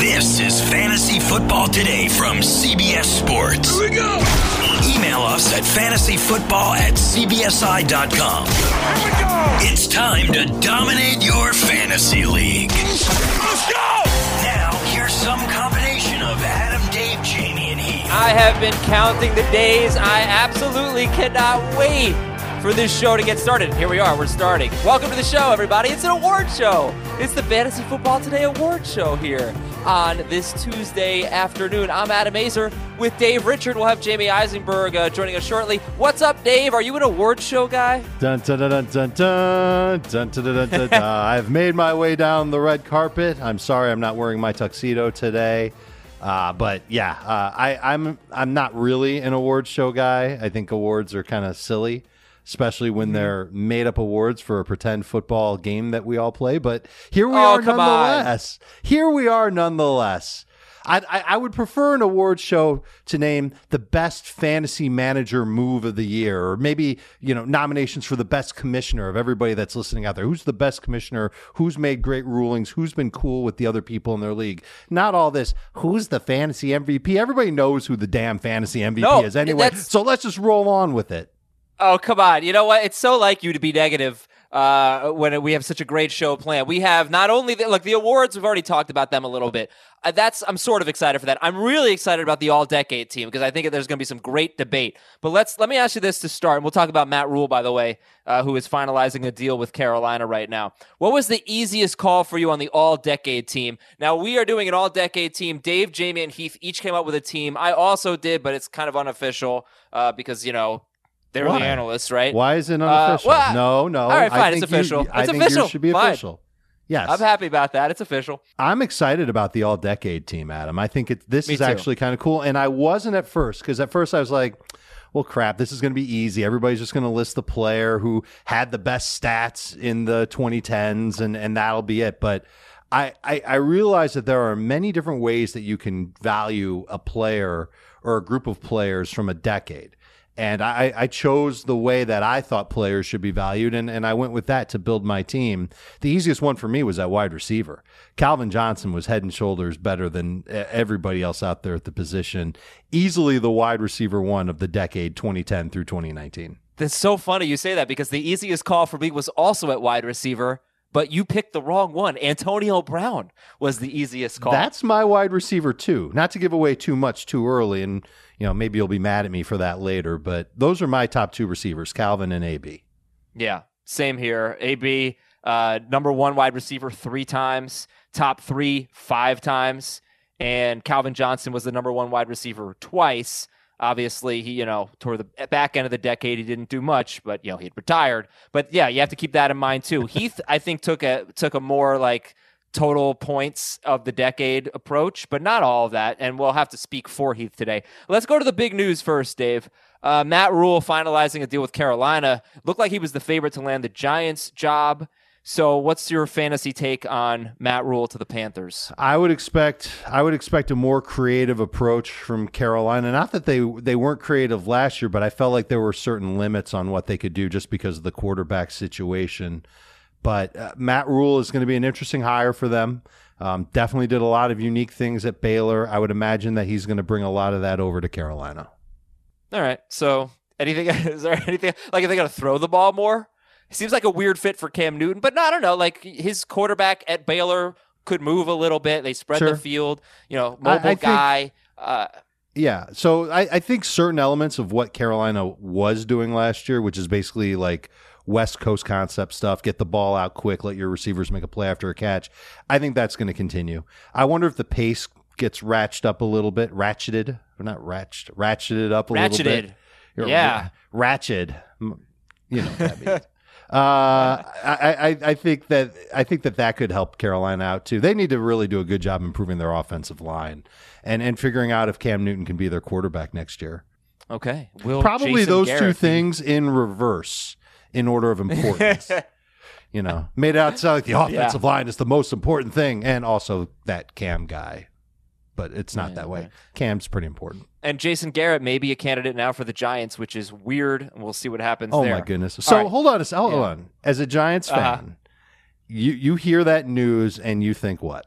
This is Fantasy Football Today from CBS Sports. Here we go. Email us at fantasyfootball at cbsi.com. Here we go. It's time to dominate your fantasy league. Let's go. Now, here's some combination of Adam, Dave, Jamie, and Heath. I have been counting the days. I absolutely cannot wait for this show to get started. Here we are, we're starting. Welcome to the show, everybody. It's an award show. It's the Fantasy Football Today award show here on this Tuesday afternoon. I'm Adam Aizer with Dave Richard. We'll have Jamey Eisenberg uh, joining us shortly. What's up, Dave? Are you an award show guy? Dun dun dun dun dun dun dun dun dun dun. I've made my way down the red carpet. I'm sorry, I'm not wearing my tuxedo today. Uh, but yeah, uh, I, I'm I'm not really an award show guy. I think awards are kind of silly, especially when Mm-hmm. they're made up awards for a pretend football game that we all play. But here we Oh, are come on. nonetheless. Here we are nonetheless. I, I, I would prefer an award show to name the best fantasy manager move of the year, or maybe you know nominations for the best commissioner of everybody that's listening out there. Who's the best commissioner? Who's made great rulings? Who's been cool with the other people in their league? Not all this. Who's the fantasy MVP? Everybody knows who the damn fantasy MVP No, is anyway. So let's just roll on with it. Oh, come on. You know what? It's so like you to be negative uh, when we have such a great show planned. We have not only the, look the awards. We've already talked about them a little bit. Uh, that's I'm sort of excited for that. I'm really excited about the All Decade team because I think there's going to be some great debate. But let's let me ask you this to start, and we'll talk about Matt Rhule, by the way, uh, who is finalizing a deal with Carolina right now. What was the easiest call for you on the All Decade team? Now we are doing an All Decade team. Dave, Jamie, and Heath each came up with a team. I also did, but it's kind of unofficial uh, because you know. They're Why? the analysts, right? Why is it unofficial? Uh, well, no, no. all right, fine, it's you- official. I It's official. should be Fine. official. Yes, I'm happy about that. It's official. I'm excited about the all decade team, Adam. I think it, this Me is too. actually kind of cool. And I wasn't at first because at first I was like, well, crap, this is going to be easy. Everybody's just going to list the player who had the best stats in the 2010s and, and that'll be it. But I, I, I realize that there are many different ways that you can value a player or a group of players from a decade. And I, I chose the way that I thought players should be valued, and, and I went with that to build my team. The easiest one for me was at wide receiver. Calvin Johnson was head and shoulders better than everybody else out there at the position. Easily the wide receiver one of the decade 2010 through 2019. That's so funny you say that because the easiest call for me was also at wide receiver, but you picked the wrong one. Antonio Brown was the easiest call. That's my wide receiver too. Not to give away too much too early, and you know maybe you'll be mad at me for that later. But those are my top two receivers, Calvin and AB. yeah, same here. AB, uh, number one wide receiver three times, top three five times, and Calvin Johnson was the number one wide receiver twice. Obviously, he, you know, toward the back end of the decade, he didn't do much, but you know, he'd retired. But yeah, you have to keep that in mind too. Heath, I think, took a took a more like total points of the decade approach, but not all of that. And we'll have to speak for Heath today. Let's go to the big news first, Dave. Uh, Matt Rhule finalizing a deal with Carolina. Looked like he was the favorite to land the Giants job. So, what's your fantasy take on Matt Rhule to the Panthers? I would expect I would expect a more creative approach from Carolina. Not that they they weren't creative last year, but I felt like there were certain limits on what they could do just because of the quarterback situation. But uh, Matt Rhule is going to be an interesting hire for them. Um, definitely did a lot of unique things at Baylor. I would imagine that he's going to bring a lot of that over to Carolina. All right. So, anything is there anything like are they going to throw the ball more? He seems like a weird fit for Cam Newton, but no, I don't know. Like his quarterback at Baylor could move a little bit. They spread Sure. the field. You know, I- I mobile think- guy. Uh, Yeah. So I, I think certain elements of what Carolina was doing last year, which is basically like West Coast concept stuff, get the ball out quick, let your receivers make a play after a catch. I think that's going to continue. I wonder if the pace gets ratcheted up a little bit, ratcheted, or not ratched, ratcheted up a little bit. ratcheted. Yeah. ra- ratchet. You know what that means. Uh, I, I, I think that I think that that could help Carolina out too. They need to really do a good job improving their offensive line and and figuring out if Cam Newton can be their quarterback next year. Okay. Will Probably Jason those two Garrett be- things in reverse in order of importance. you know, made it out sound like the offensive line is the most important thing, and also that Cam guy. But it's not Yeah, that way. right. Cam's pretty important. And Jason Garrett may be a candidate now for the Giants, which is weird. and We'll see what happens Oh there. my goodness! So right. hold on, a, hold Yeah. on. As a Giants fan, Uh-huh. you you hear that news and you think what?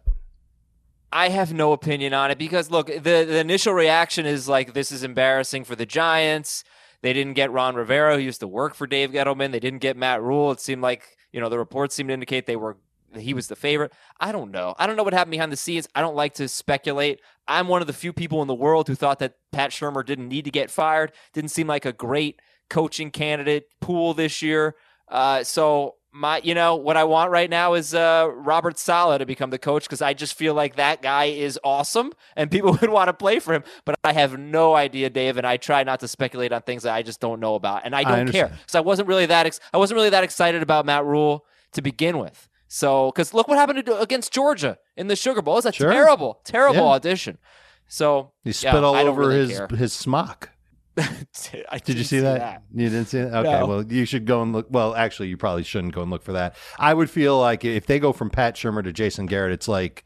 I have no opinion on it because look, the, the initial reaction is like this is embarrassing for the Giants. They didn't get Ron Rivera, who used to work for Dave Gettleman. They didn't get Matt Rhule. It seemed like you know the reports seemed to indicate they were he was the favorite. I don't know. I don't know what happened behind the scenes. I don't like to speculate. I'm one of the few people in the world who thought that Pat Shurmur didn't need to get fired. Didn't seem like a great coaching candidate pool this year. Uh, so my, you know, what I want right now is uh, Robert Saleh to become the coach because I just feel like that guy is awesome and people would want to play for him. But I have no idea, Dave, and I try not to speculate on things that I just don't know about, and I I don't care understand. because I wasn't really that ex- I wasn't really that excited about Matt Rhule to begin with. So, because look what happened to, against Georgia in the Sugar Bowl. It was a Sure. terrible, terrible Yeah. audition. So He yeah, spit all over really his care. his smock. Did you see that? You didn't see that? Okay, No. well, you should go and look. Well, actually, you probably shouldn't go and look for that. I would feel like if they go from Pat Shurmur to Jason Garrett, it's like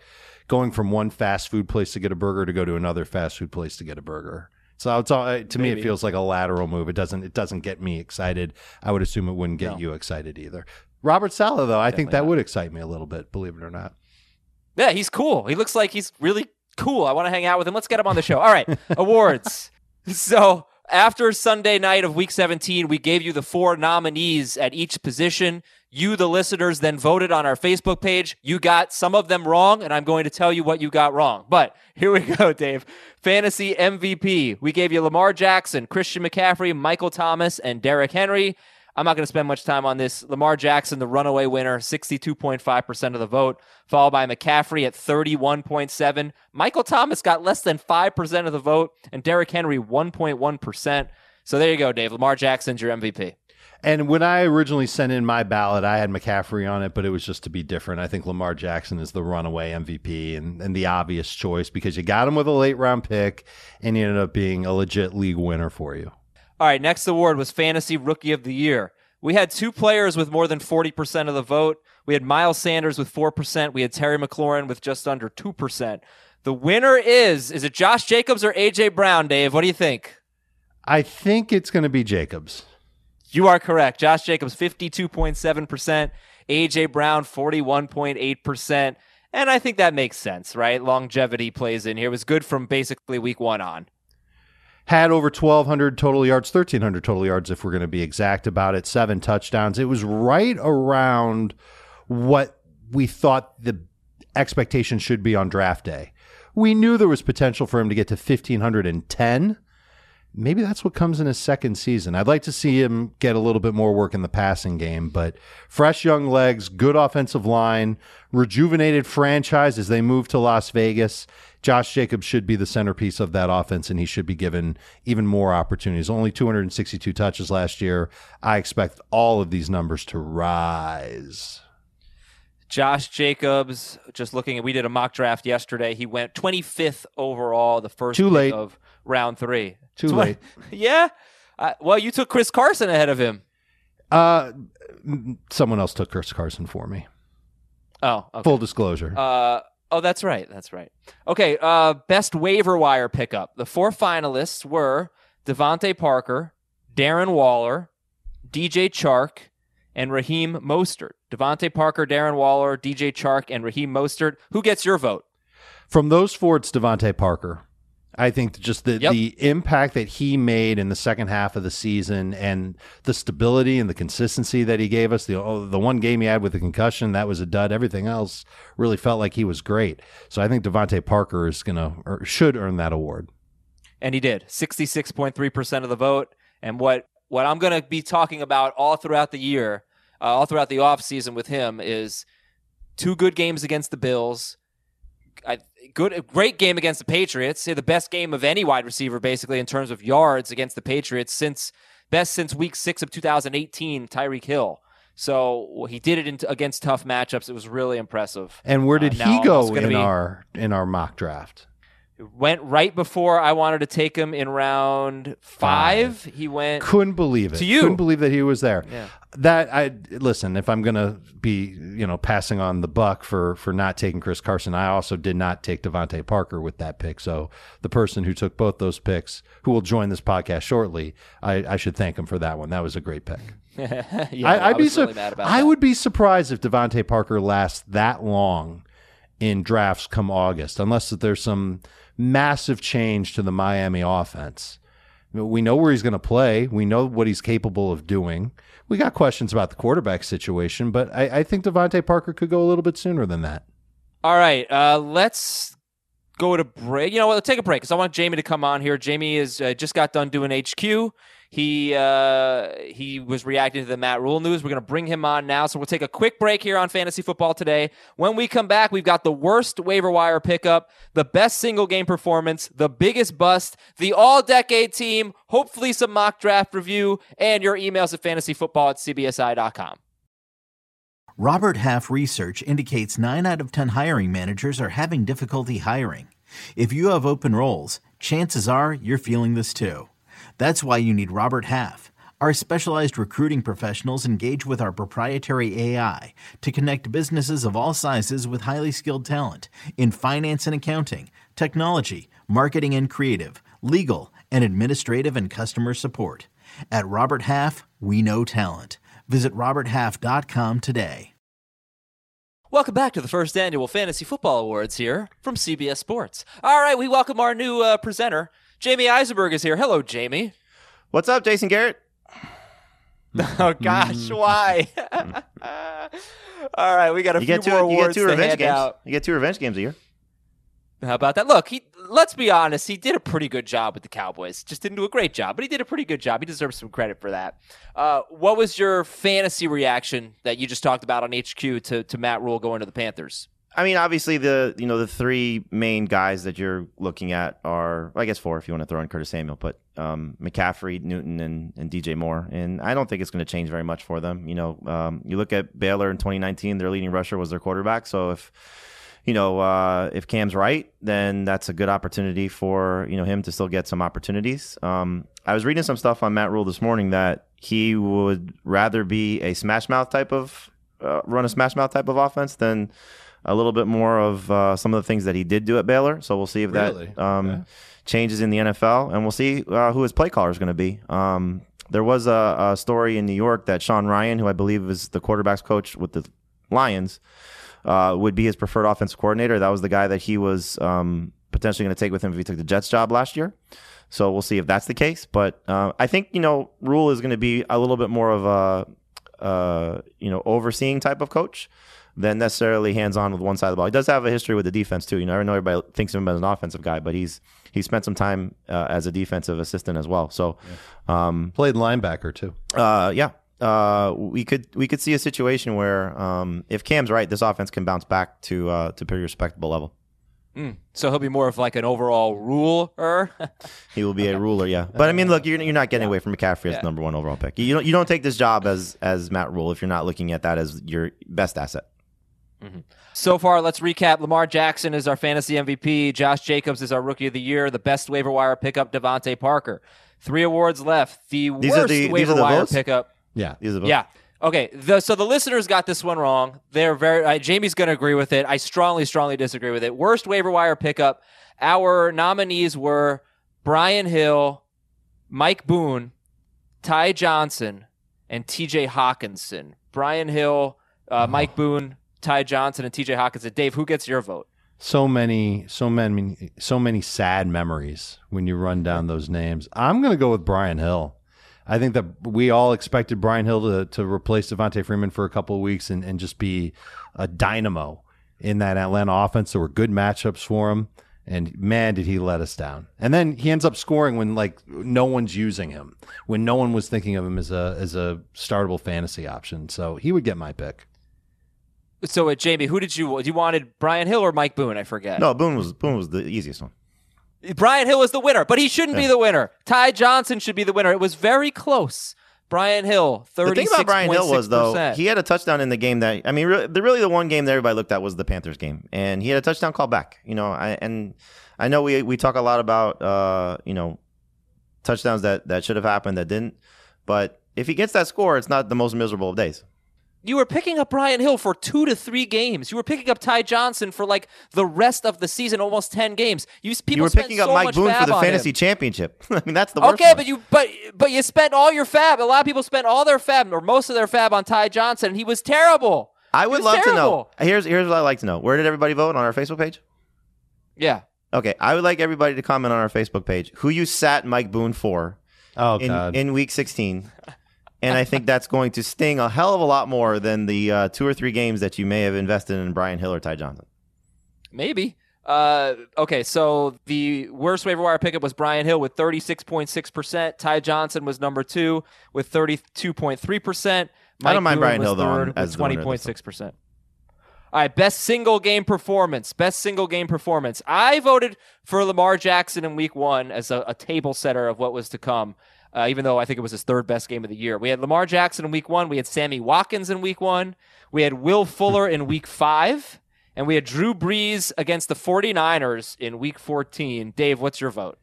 going from one fast food place to get a burger to go to another fast food place to get a burger. So it's all, to me, it feels like a lateral move. It doesn't it doesn't get me excited. I would assume it wouldn't get No. you excited either. Robert Saleh, though, I think that not. would excite me a little bit. Believe it or not. Yeah, he's cool. He looks like he's really cool. I want to hang out with him. Let's get him on the show. All right, awards. So after Sunday night of Week 17, we gave you the four nominees at each position. You, the listeners, then voted on our Facebook page. You got some of them wrong, and I'm going to tell you what you got wrong. But here we go, Dave. Fantasy MVP. We gave you Lamar Jackson, Christian McCaffrey, Michael Thomas, and Derrick Henry. I'm not going to spend much time on this. Lamar Jackson, the runaway winner, 62.5% of the vote, followed by McCaffrey at 31.7. Michael Thomas got less than 5% of the vote, and Derrick Henry 1.1%. So there you go, Dave. Lamar Jackson's your MVP. And when I originally sent in my ballot, I had McCaffrey on it, but it was just to be different. I think Lamar Jackson is the runaway MVP and, and the obvious choice because you got him with a late round pick and he ended up being a legit league winner for you. All right, next award was Fantasy Rookie of the Year. We had two players with more than 40% of the vote. We had Miles Sanders with 4%. We had Terry McLaurin with just under 2%. The winner is, is it Josh Jacobs or A.J. Brown, Dave? What do you think? I think it's going to be Jacobs. You are correct. Josh Jacobs, 52.7%. A.J. Brown, 41.8%. And I think that makes sense, right? Longevity plays in here. It was good from basically week one on. Had over 1,200 total yards, 1,300 total yards if we're going to be exact about it, seven touchdowns. It was right around what we thought the expectation should be on draft day. We knew there was potential for him to get to 1,510. Maybe that's what comes in his second season. I'd like to see him get a little bit more work in the passing game, but fresh young legs, good offensive line, rejuvenated franchise as they move to Las Vegas. Josh Jacobs should be the centerpiece of that offense, and he should be given even more opportunities. Only 262 touches last year. I expect all of these numbers to rise. Josh Jacobs, just looking at, we did a mock draft yesterday. He went 25th overall, the first Too late. of round three. Too late. yeah. Uh, well, you took Chris Carson ahead of him. Uh, someone else took Chris Carson for me. Oh, okay. Full disclosure. Uh, oh, that's right. That's right. Okay. Uh, best waiver wire pickup. The four finalists were DeVante Parker, Darren Waller, DJ Chark, and Raheem Mostert. DeVante Parker, Darren Waller, DJ Chark, and Raheem Mostert. Who gets your vote? From those four, it's DeVante Parker. I think just the, Yep. the impact that he made in the second half of the season and the stability and the consistency that he gave us. The oh, the one game he had with the concussion that was a dud. Everything else really felt like he was great. So I think DeVante Parker is gonna or should earn that award. and he did 66.3% of the vote and what what i'm going to be talking about all throughout the year uh, all throughout the offseason with him is two good games against the bills I, good great game against the patriots the best game of any wide receiver basically in terms of yards against the patriots since best since week six of 2018 tyreek hill So he did it in, against tough matchups. It was really impressive. And where Uh, did now he go in be- our in our mock draft? Went right before I wanted to take him in round five. He went. Couldn't believe it. To you. Couldn't believe that he was there. Yeah. That I listen. If I'm gonna be, you know, passing on the buck for for not taking Chris Carson, I also did not take DeVante Parker with that pick. So the person who took both those picks, who will join this podcast shortly, I, I should thank him for that one. That was a great pick. yeah, I, I'd be su- really mad about I that. would be surprised if DeVante Parker lasts that long in drafts come August, unless that there's some massive change to the Miami offense. We know where he's going to play. We know what he's capable of doing. We got questions about the quarterback situation, but I, I think DeVante Parker could go a little bit sooner than that. All right, uh, let's go to break. You know what? Let's take a break because I want Jamie to come on here. Jamie is uh, just got done doing HQ. He uh, he was reacting to the Matt Rhule news. We're going to bring him on now, so we'll take a quick break here on Fantasy Football today. When we come back, we've got the worst waiver wire pickup, the best single game performance, the biggest bust, the all decade team, hopefully some mock draft review, and your emails at fantasyfootball at cbsi.com. Robert Half research indicates 9 out of 10 hiring managers are having difficulty hiring. If you have open roles, chances are you're feeling this too. That's why you need Robert Half. Our specialized recruiting professionals engage with our proprietary AI to connect businesses of all sizes with highly skilled talent in finance and accounting, technology, marketing and creative, legal, and administrative and customer support. At Robert Half, we know talent. Visit RobertHalf.com today. Welcome back to the first annual Fantasy Football Awards here from CBS Sports. All right, we welcome our new uh, presenter. Jamey Eisenberg is here. Hello, Jamie. What's up, Jason Garrett? Oh gosh, why? All right, we got a You few get two. more You get awards two to revenge hand games. out. You get two revenge games a year. How about that? Look, he. Let's be honest. He did a pretty good job with the Cowboys. Just didn't do a great job, but he did a pretty good job. He deserves some credit for that. Uh, what was your fantasy reaction that you just talked about on HQ to to Matt Rhule going to the Panthers? I mean, obviously the you know the three main guys that you're looking at are I guess four if you want to throw in Curtis Samuel, but um, McCaffrey, Newton, and, and DJ Moore, and I don't think it's going to change very much for them. You know, um, you look at Baylor in 2019, their leading rusher was their quarterback, so if you know uh, if Cam's right, then that's a good opportunity for you know him to still get some opportunities. Um, I was reading some stuff on Matt Rhule this morning that he would rather be a smash mouth type of uh, run a smash mouth type of offense than a little bit more of uh, some of the things that he did do at Baylor. So we'll see if Really? that um, changes in the NFL, and we'll see uh, who his play caller is going to be. Um, there was a, a story in New York that Sean Ryan, who I believe is the quarterbacks coach with the Lions, uh, would be his preferred offensive coordinator. That was the guy that he was um, potentially going to take with him if he took the Jets job last year. So we'll see if that's the case. But uh, I think you know Rhule is going to be a little bit more of a uh, you know overseeing type of coach than necessarily hands on with one side of the ball. He does have a history with the defense too. You know, I know everybody thinks of him as an offensive guy, but he's he spent some time uh, as a defensive assistant as well. So, um, Played linebacker too. uh, yeah, uh, we could we could see a situation where um, if Cam's right, this offense can bounce back to uh, to pretty respectable level. So he'll be more of like an overall ruler. He will be a ruler, yeah. But I mean, look, you're, you're not getting away from McCaffrey as Yeah. the number one overall pick. You don't you don't take this job as as Matt Rhule if you're not looking at that as your best asset. So far, let's recap. Lamar Jackson is our fantasy MVP. Josh Jacobs is our rookie of the year. The best waiver wire pickup, DeVante Parker. Three awards left. The These are worst the- these waiver are the wire votes? pickup. Yeah. These are both- Yeah. Okay. The, so the listeners got this one wrong. They're very. Uh, Jamie's going to agree with it. I strongly, strongly disagree with it. Worst waiver wire pickup. Our nominees were Brian Hill, Mike Boone, Ty Johnson, and T.J. Hockenson. Brian Hill, uh, Mike Boone, Ty Johnson, and T.J. Hockenson. Dave, who gets your vote? so many so many so many sad memories when you run down those names i'm going to go with brian hill i think that we all expected brian hill to, to replace devonta freeman for a couple of weeks and, and just be a dynamo in that atlanta offense there were good matchups for him and man did he let us down and then he ends up scoring when like no one's using him when no one was thinking of him as a as a startable fantasy option so he would get my pick So, uh, Jamie, who did you you wanted Brian Hill or Mike Boone? I forget. No, Boone was Boone was the easiest one. Brian Hill was the winner, but he shouldn't be the winner. Ty Johnson should be the winner. It was very close Brian Hill, The thirty. thing about Brian Hill was though he had a touchdown in the game that I mean, really, the really the one game that everybody looked at was the Panthers game, and he had a touchdown call back. You know, I, and I know we we talk a lot about uh, you know touchdowns that that should have happened that didn't, but if he gets that score, it's not the most miserable of days. You were picking up Brian Hill for two to three games. You were picking up Ty Johnson for like the rest of the season, almost ten games. You people you were spent picking up Mike much Boone for the fantasy him. championship. I mean, that's the worst. Okay, one. but you but but you spent all your FAAB. A lot of people spent all their FAAB or most of their FAAB on Ty Johnson, and he was terrible. I would was love to know. Here's here's what I like to know. Where did everybody vote on our Facebook page? Yeah. Okay, I would like everybody to comment on our Facebook page who you sat Mike Boone for Oh in, God. in week 16. And I think that's going to sting a hell of a lot more than the uh, two or three games that you may have invested in Brian Hill or Ty Johnson. Maybe. Uh, okay, so the worst waiver wire pickup was Brian Hill with 36.6%. Ty Johnson was number two with 32.3%. I don't mind Boone Brian Hill, though, as with the winner 20.6%. All right, best single game performance. Best single game performance. I voted for Lamar Jackson in week one as a, a table setter of what was to come, uh, even though I think it was his third best game of the year. We had Lamar Jackson in week one. We had Sammy Watkins in week one. We had Will Fuller in week five. And we had Drew Brees against the 49ers in week 14. Dave, what's your vote?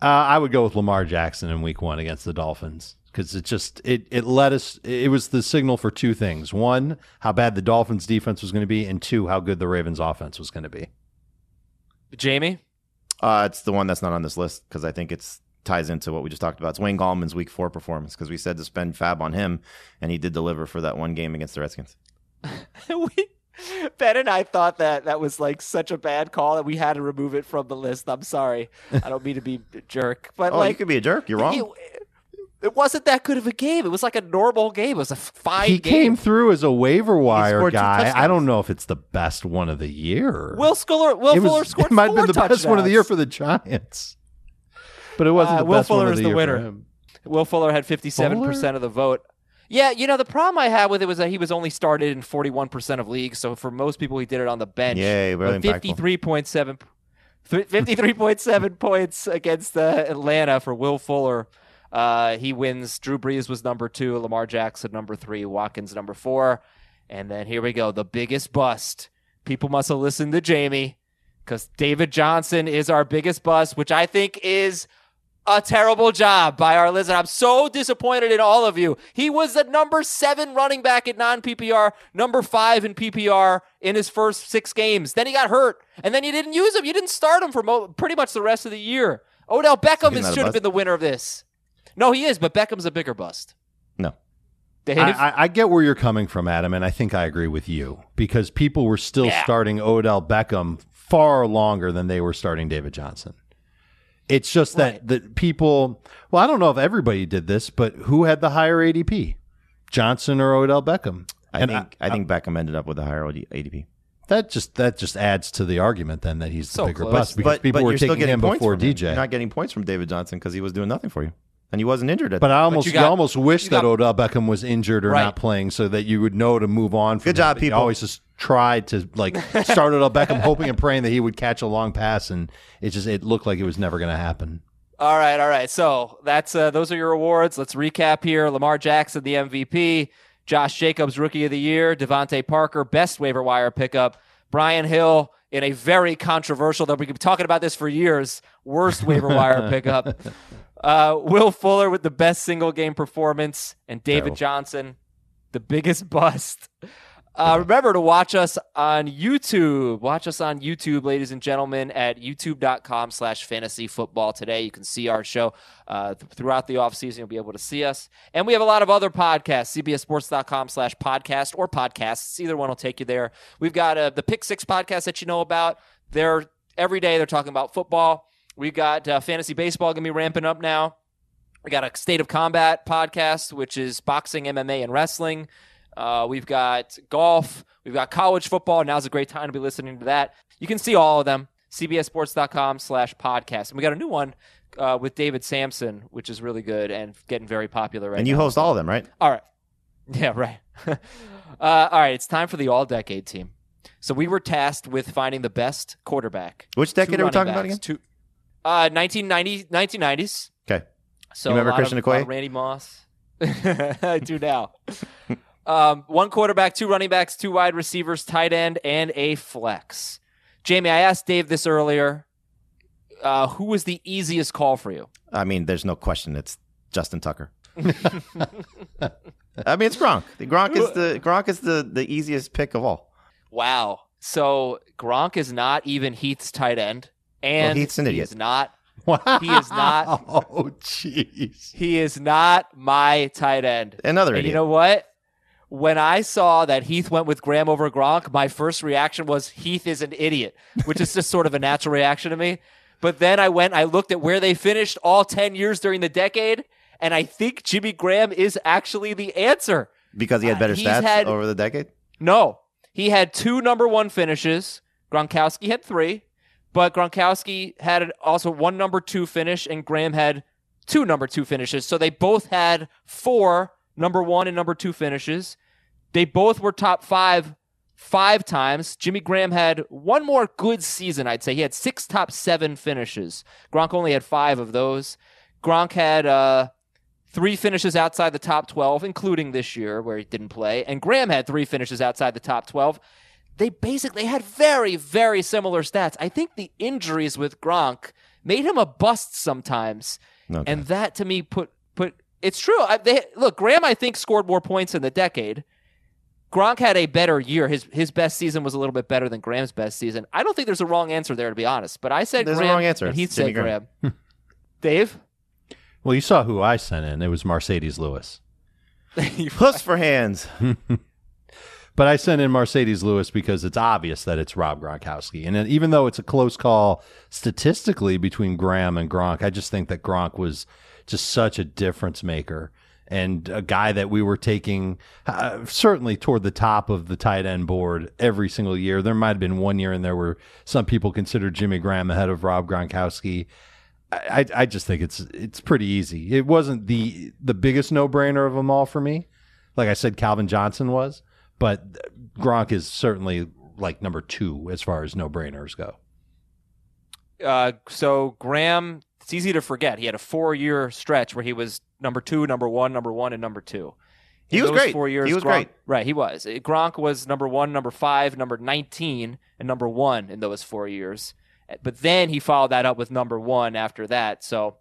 Uh, I would go with Lamar Jackson in Week One against the Dolphins because it just it it let us. It was the signal for two things: one, how bad the Dolphins' defense was going to be, and two, how good the Ravens' offense was going to be. Jamie? Uh, it's the one that's not on this list because I think it's ties into what we just talked about. It's Wayne Gallman's week four performance because we said to spend FAAB on him, and he did deliver for that one game against the Redskins. we, ben and I thought that that was like such a bad call that we had to remove it from the list. I'm sorry. I don't mean to be a jerk, but Oh, like you could be a jerk. You're wrong. It, it wasn't that good of a game. It was like a normal game. It was a fine he game. came through as a waiver wire guy. I don't know if it's the best one of the year. Will Fuller, Will it Fuller was, scored it might have been the best one of the year for the Giants, but it wasn't Uh, the Will best one Fuller of is the, the year winner. Will Fuller had 57% of the vote. Yeah, you know, the problem I had with it was that he was only started in 41% of leagues. So for most people, he did it on the bench. Yeah, really But impactful. 53.7 th- 53.7 points against uh, Atlanta for Will Fuller. Uh, he wins. Drew Brees was number two. Lamar Jackson number three. Watkins number four. And then here we go. The biggest bust. People must have listened to Jamie because David Johnson is our biggest bust, which I think is a terrible job by our listener. I'm so disappointed in all of you. He was the number seven running back at non PPR, number five in PPR in his first six games. Then he got hurt, and then you didn't use him. You didn't start him for mo- pretty much the rest of the year. Odell Beckham is, should have been the winner of this. No, he is, but Beckham's a bigger bust. No. Dave? I, I, I get where you're coming from, Adam, and I think I agree with you because people were still Yeah. starting Odell Beckham far longer than they were starting David Johnson. It's just that Right. the people. Well, I don't know if everybody did this, but who had the higher ADP, Johnson or Odell Beckham? I And think I, think Beckham ended up with a higher ADP. that just that just adds to the argument then that he's So the bigger close. bust because people were you're still taking getting him points before from him. DJ. You're not getting points from David Johnson because he was doing nothing for you, and he wasn't injured. At But I almost, you you, got- almost wish you that got- Odell Beckham was injured or Right. not playing, so that you would know to move on. From Good job, him. But you people. always just tried to like start Odell Beckham, hoping and praying that he would catch a long pass, and it just it looked like it was never going to happen. All right, all right. So that's uh, those are your awards. Let's recap here. Lamar Jackson, the MVP. Josh Jacobs, Rookie of the Year. DeVante Parker, Best Waiver Wire Pickup. Brian Hill, in a very controversial, that we could be talking about this for years, worst waiver wire pickup. Uh, Will Fuller with the best single game performance, and David Terrible. Johnson, the biggest bust. Uh, remember to watch us on YouTube. Watch us on YouTube, ladies and gentlemen, at youtube.com slash fantasy football today. You can see our show uh, th- throughout the offseason. You'll be able to see us. And we have a lot of other podcasts, cbsports.com slash podcast or podcasts. Either one will take you there. We've got uh, the Pick Six podcast that you know about. They're every day they're talking about football. We've got uh, fantasy baseball going to be ramping up now. We got a State of Combat podcast, which is boxing, MMA, and wrestling. Uh, we've got golf. We've got college football. Now's a great time to be listening to that. You can see all of them. CBSSports.com slash podcast. And we got a new one uh, with David Samson, which is really good and getting very popular right and you now. host all of them, right? All right. Yeah, right. uh, all right. It's time for the all decade team. So we were tasked with finding the best quarterback. Which decade are we talking running about again? Two, uh, 1990, 1990s. Okay. So You remember Christian of, Okoye? of Randy Moss. I do now. Um, one quarterback, two running backs, two wide receivers, tight end, and a flex. Jamie, I asked Dave this earlier. Uh, who was the easiest call for you? I mean, there's no question. It's Justin Tucker. I mean, it's Gronk. Gronk is the Gronk is the the easiest pick of all. Wow. So Gronk is not even Heath's tight end, Oh, and Heath's an he idiot. is not. Wow. He is not- Oh, jeez. He is not my tight end. Another And idiot. you know what? When I saw that Heath went with Graham over Gronk, my first reaction was Heath is an idiot, which is just sort of a natural reaction to me. But then I went, I looked at where they finished all 10 years during the decade, and I think Jimmy Graham is actually the answer. because he had better uh, he's stats had- over the decade. No, he had two number one finishes. Gronkowski had three, but Gronkowski had also one number two finish, and Graham had two number two finishes. So they both had four number one and number two finishes. They both were top five five times. Jimmy Graham had one more good season, I'd say. He had six top seven finishes. Gronk only had five of those. Gronk had uh, three finishes outside the top 12, including this year where he didn't play. And Graham had three finishes outside the top 12. They basically had very, very similar stats. I think the injuries with Gronk made him a bust sometimes. Okay. And that to me put put it's true. I, they, look, Graham I think scored more points in the decade. Gronk had a better year. His his best season was a little bit better than Graham's best season. I don't think there's a wrong answer there to be honest, but I said There's a wrong answer. and he said Graham. Graham. Hmm. Dave? Well, you saw who I sent in. It was Marcedes Lewis. Puss for hands. But I sent in Marcedes Lewis because it's obvious that it's Rob Gronkowski. And even though it's a close call statistically between Graham and Gronk, I just think that Gronk was just such a difference maker and a guy that we were taking uh, certainly toward the top of the tight end board every single year. There might have been one year in there where some people considered Jimmy Graham ahead of Rob Gronkowski. I, I just think it's it's pretty easy. It wasn't the the biggest no brainer of them all for me. Like I said, Calvin Johnson was, but Gronk is certainly like number two as far as no brainers go. Uh, so Graham, it's easy to forget. He had a four-year stretch where he was number two, number one, number one, and number two. He was great. Four years, He was Gronk- great. Right, he was. Gronk was number one, number five, number nineteen, and number one in those four years. But then he followed that up with number one after that. So,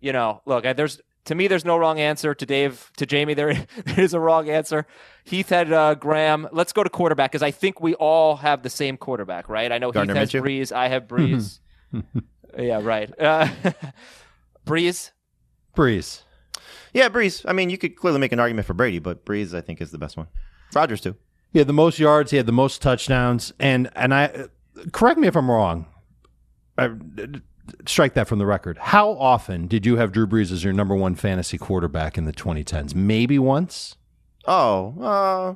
you know, look, there's to me, there's no wrong answer. To Dave, to Jamie, there, there is a wrong answer. Heath had uh, Graham. Let's go to quarterback because I think we all have the same quarterback, right? I know Gardner Heath has Minshew? Brees. I have Brees. yeah, right. Uh, Brees. Brees. Yeah, Brees. I mean, you could clearly make an argument for Brady, but Brees, I think, is the best one. Rodgers too. He had the most yards. He had the most touchdowns. And and I correct me if I'm wrong. I, strike that from the record. How often did you have Drew Brees as your number one fantasy quarterback in the 2010s? Maybe once. Oh, uh,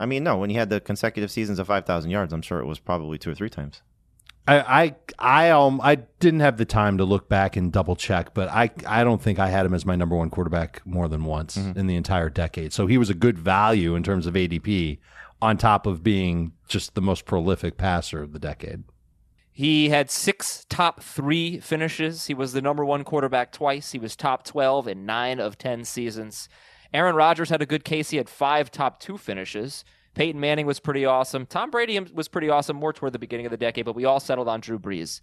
I mean, no. When he had the consecutive seasons of five thousand yards, I'm sure it was probably two or three times. I I I um I didn't have the time to look back and double check, but I I don't think I had him as my number one quarterback more than once in the entire decade. So he was a good value in terms of ADP, on top of being just the most prolific passer of the decade. He had six top three finishes. He was the number one quarterback twice. He was top 12 in nine of 10 seasons. Aaron Rodgers had a good case. He had five top two finishes. Peyton Manning was pretty awesome. Tom Brady was pretty awesome more toward the beginning of the decade, but we all settled on Drew Brees.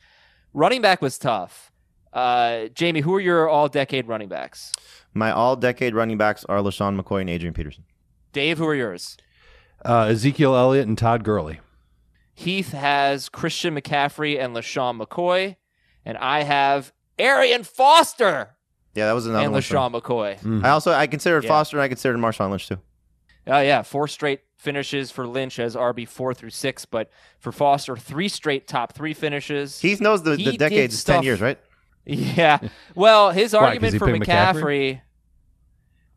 Running back was tough. Uh, Jamie, who are your all decade running backs? My all-decade running backs are LeSean McCoy and Adrian Peterson. Dave, who are yours? Uh, Ezekiel Elliott and Todd Gurley. Heath has Christian McCaffrey and LeSean McCoy, and I have Arian Foster Yeah, that was another and one. for me. LeSean McCoy. Mm-hmm. I also I considered Yeah. Foster and I considered Marshawn Lynch too. Oh yeah, four straight finishes for Lynch as RB four through six, but for Foster, three straight top three finishes. He knows the, He the decades is ten years, right? yeah. Well, his Why, 'cause argument he for picked McCaffrey.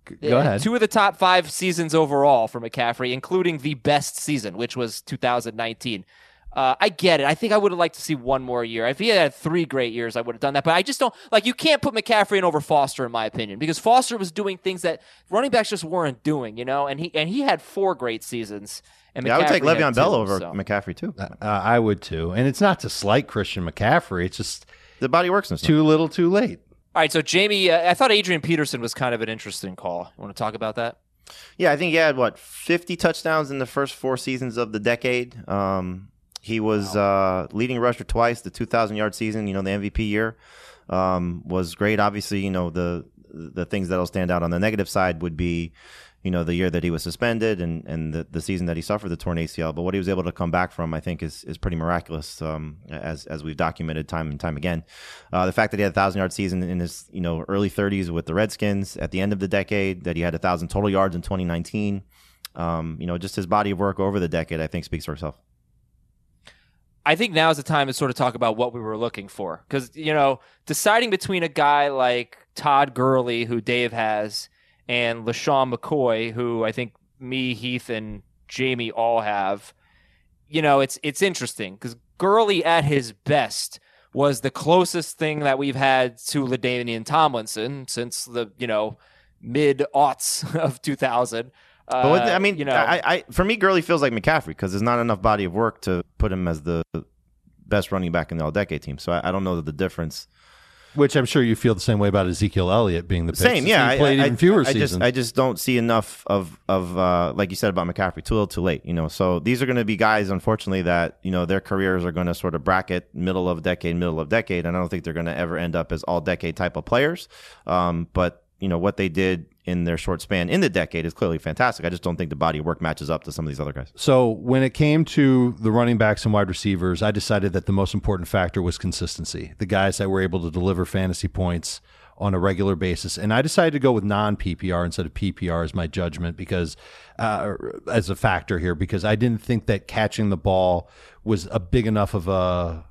Go uh, ahead. Two of the top five seasons overall for McCaffrey, including the best season, which was 2019. Uh, I get it. I think I would have liked to see one more year. If he had three great years, I would have done that. But I just don't like. You can't put McCaffrey in over Foster, in my opinion, because Foster was doing things that running backs just weren't doing. You know, and he and he had four great seasons. And Yeah, I would take McCaffrey had Le'Veon Bell two, over so. McCaffrey too. Uh, I would too, and it's not to slight Christian McCaffrey. It's just The body works and too little, too late. All right, so Jamie, uh, I thought Adrian Peterson was kind of an interesting call. You want to talk about that? Yeah, I think he had what 50 touchdowns in the first four seasons of the decade. Um, he was uh, leading rusher twice. The 2,000 yard season, you know, the MVP year um, was great. Obviously, you know the the things that'll stand out on the negative side would be, you know, the year that he was suspended and and the, the season that he suffered the torn ACL. But what he was able to come back from, I think, is is pretty miraculous. Um, as as we've documented time and time again, uh, the fact that he had a thousand yard season in his you know early 30s with the Redskins at the end of the decade, that he had a thousand total yards in 2019. Um, you know, just his body of work over the decade, I think, speaks for itself. I think now is the time to sort of talk about what we were looking for. Because, you know, deciding between a guy like Todd Gurley, who Dave has, and LeSean McCoy, who I think me, Heath, and Jamie all have, you know, it's it's interesting because Gurley at his best was the closest thing that we've had to LaDainian Tomlinson since the, you know, mid aughts of 2000. But with, Uh, I mean, you know, I, I for me, Gurley feels like McCaffrey because there's not enough body of work to put him as the best running back in the all-decade team. So I, I don't know that the difference. Which I'm sure you feel the same way about Ezekiel Elliott being the. Same, yeah. He I- played I, even fewer I, I seasons. just, I just don't see enough of of uh, like you said about McCaffrey. Too little, too late. You know, so these are going to be guys, unfortunately, that you know their careers are going to sort of bracket middle of decade, middle of decade, and I don't think they're going to ever end up as all decade type of players. Um, but you know what they did in their short span in the decade is clearly fantastic. I just don't think the body of work matches up to some of these other guys. So when it came to the running backs and wide receivers, I decided that the most important factor was consistency. The guys that were able to deliver fantasy points on a regular basis, and I decided to go with non PPR instead of PPR as my judgment because uh, as a factor here because I didn't think that catching the ball was a big enough of a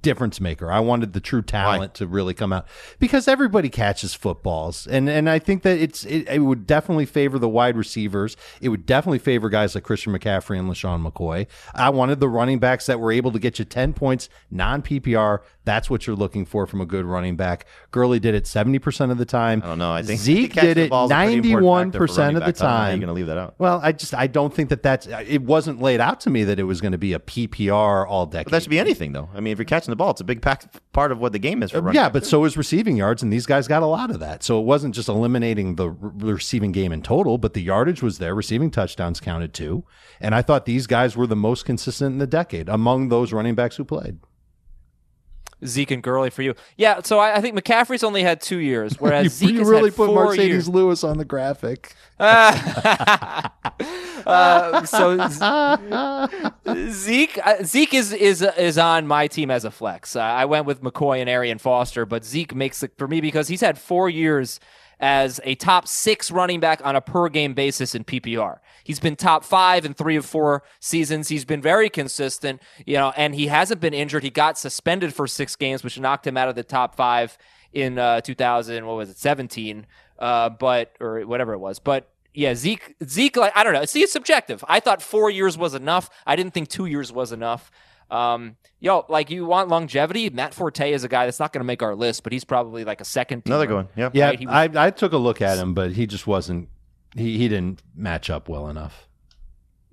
difference maker. I wanted the true talent to really come out because everybody catches footballs, and and I think that it's it, it would definitely favor the wide receivers. It would definitely favor guys like Christian McCaffrey and LeSean McCoy. I wanted the running backs that were able to get you ten points non PPR. That's what you're looking for from a good running back. Gurley did it seventy percent of the time. I don't know. I think Zeke did it ball is a pretty ninety one percent of the backs. I don't know how time. You're going to leave that out. Well, I just I don't think that that's it wasn't laid out to me that it was going to be a PPR all decade. But that should be anything, though. I mean, if you're catching the ball, it's a big pack, part of what the game is for running. Uh, yeah, but so is receiving yards, and these guys got a lot of that. So it wasn't just eliminating the re- receiving game in total, but the yardage was there. Receiving touchdowns counted too. And I thought these guys were the most consistent in the decade among those running backs who played. Zeke and Gurley for you. Yeah, so I, I think McCaffrey's only had two years, whereas you Zeke you really put Marcedes years. Lewis on the graphic. uh, so Zeke uh, Zeke is is is on my team as a flex. Uh, I went with McCoy and Arian Foster, but Zeke makes it for me because he's had four years as a top six running back on a per game basis in PPR. He's been top five in three of four seasons. He's been very consistent, you know, and he hasn't been injured. He got suspended for six games, which knocked him out of the top five in uh, 2000. What was it, 17? Uh, but or whatever it was, but yeah, Zeke, Zeke, like I don't know. See, it's subjective. I thought four years was enough. I didn't think two years was enough. Um, yo, like you want longevity. Matt Forte is a guy that's not going to make our list, but he's probably like a second. Another teamer. good one. Yep. Yeah, Right, was- I, I took a look at him, but he just wasn't. He he didn't match up well enough.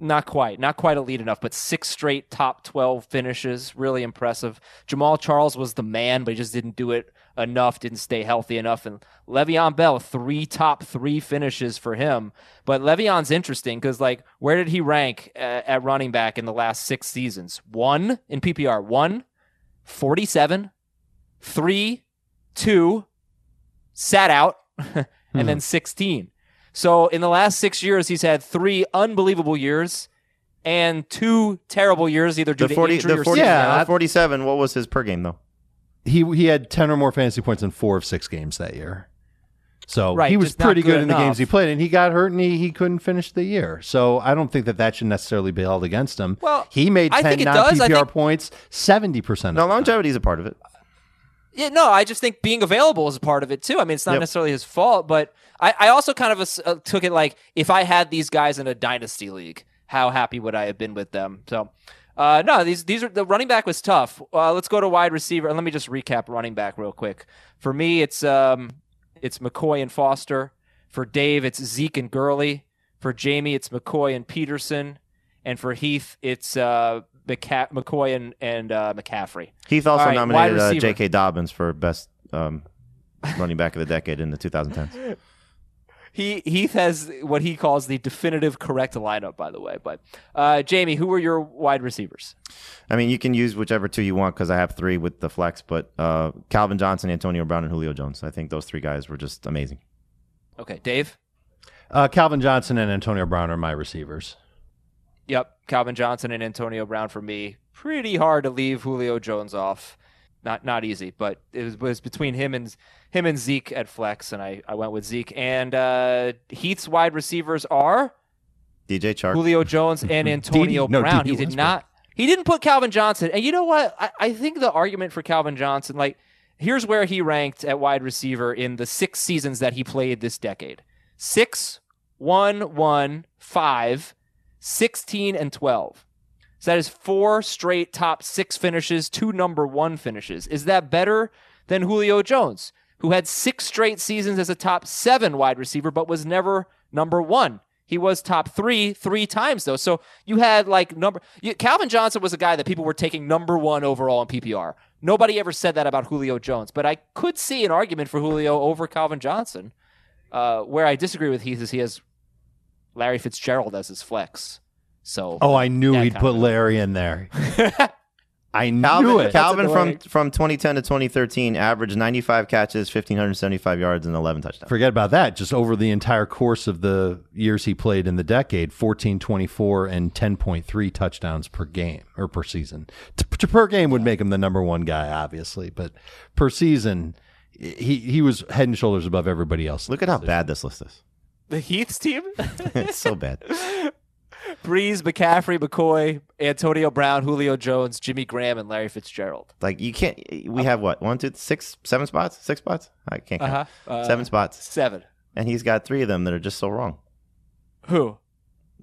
Not quite, not quite elite enough, but six straight top 12 finishes. Really impressive. Jamaal Charles was the man, but he just didn't do it enough, didn't stay healthy enough. And Le'Veon Bell, three top three finishes for him. But Le'Veon's interesting because, like, where did he rank uh, at running back in the last six seasons? One in PPR, one, 47, three, two, sat out, and then 16. So in the last six years, he's had three unbelievable years and two terrible years, either due The to injury the or 40, season. Yeah, 47, what was his per game, though? He he had ten or more fantasy points in four of six games that year. So Right, he was pretty good, good in the games he played, and he got hurt and he, he couldn't finish the year. So I don't think that that should necessarily be held against him. Well, he made I ten think it non PPR think- points, seventy percent. No, longevity is a part of it. Yeah, no, I just think being available is a part of it too. I mean, it's not Yep. necessarily his fault, but I, I also kind of uh, took it like if I had these guys in a dynasty league, how happy would I have been with them? So, uh, no, these these are the running back was tough. Uh, let's go to wide receiver, and let me just recap running back real quick. For me, it's um, it's McCoy and Foster. For Dave, it's Zeke and Gurley. For Jamie, it's McCoy and Peterson, and for Heath, it's uh, McCa- McCoy and and uh, McCaffrey. Heath also right, nominated uh. J.K. Dobbins for best um, running back of the decade in the 2010s. He Heath has what he calls the definitive correct lineup, by the way. But uh, Jamie, who were your wide receivers? I mean, you can use whichever two you want because I have three with the flex, but uh, Calvin Johnson, Antonio Brown, and Julio Jones. I think those three guys were just amazing. Okay, Dave. Uh, Calvin Johnson and Antonio Brown are my receivers. Yep, Calvin Johnson and Antonio Brown for me. Pretty hard to leave Julio Jones off. Not not easy, but it was, was between him and him and Zeke at flex, and I, I went with Zeke. And uh, Heath's wide receivers are DJ Chark. Julio Jones and Antonio no, Brown. Dede he did Westbrook. not. He didn't put Calvin Johnson. And you know what? I, I think the argument for Calvin Johnson, like, here's where he ranked at wide receiver in the six seasons that he played this decade: six, one, one, five, 16, and twelve. So that is four straight top six finishes, two number one finishes. Is that better than Julio Jones, who had six straight seasons as a top seven wide receiver, but was never number one? He was top three three times though. So you had like number you, Calvin Johnson was a guy that people were taking number one overall in PPR. Nobody ever said that about Julio Jones, but I could see an argument for Julio over Calvin Johnson. Uh, where I disagree with Heath is he has Larry Fitzgerald as his flex. So Oh, I knew he'd put of- Larry in there. I knew Calvin, it. Calvin from, annoying. from 2010 to 2013 averaged 95 catches, 1,575 yards, and 11 touchdowns. Forget about that. Just over the entire course of the years he played in the decade, 14, 24, and 10.3 touchdowns per game or per season. T- t- per game would make him the number one guy, obviously, but per season, he, he was head and shoulders above everybody else. Look at how bad this list is. the Heath's team: it's so bad. Brees, McCaffrey, McCoy, Antonio Brown, Julio Jones, Jimmy Graham, and Larry Fitzgerald. Like you can't. We have what one, two, six, seven spots, six spots. I can't count. Uh-huh. Uh, seven spots, Seven. and he's got three of them that are just so wrong. Who?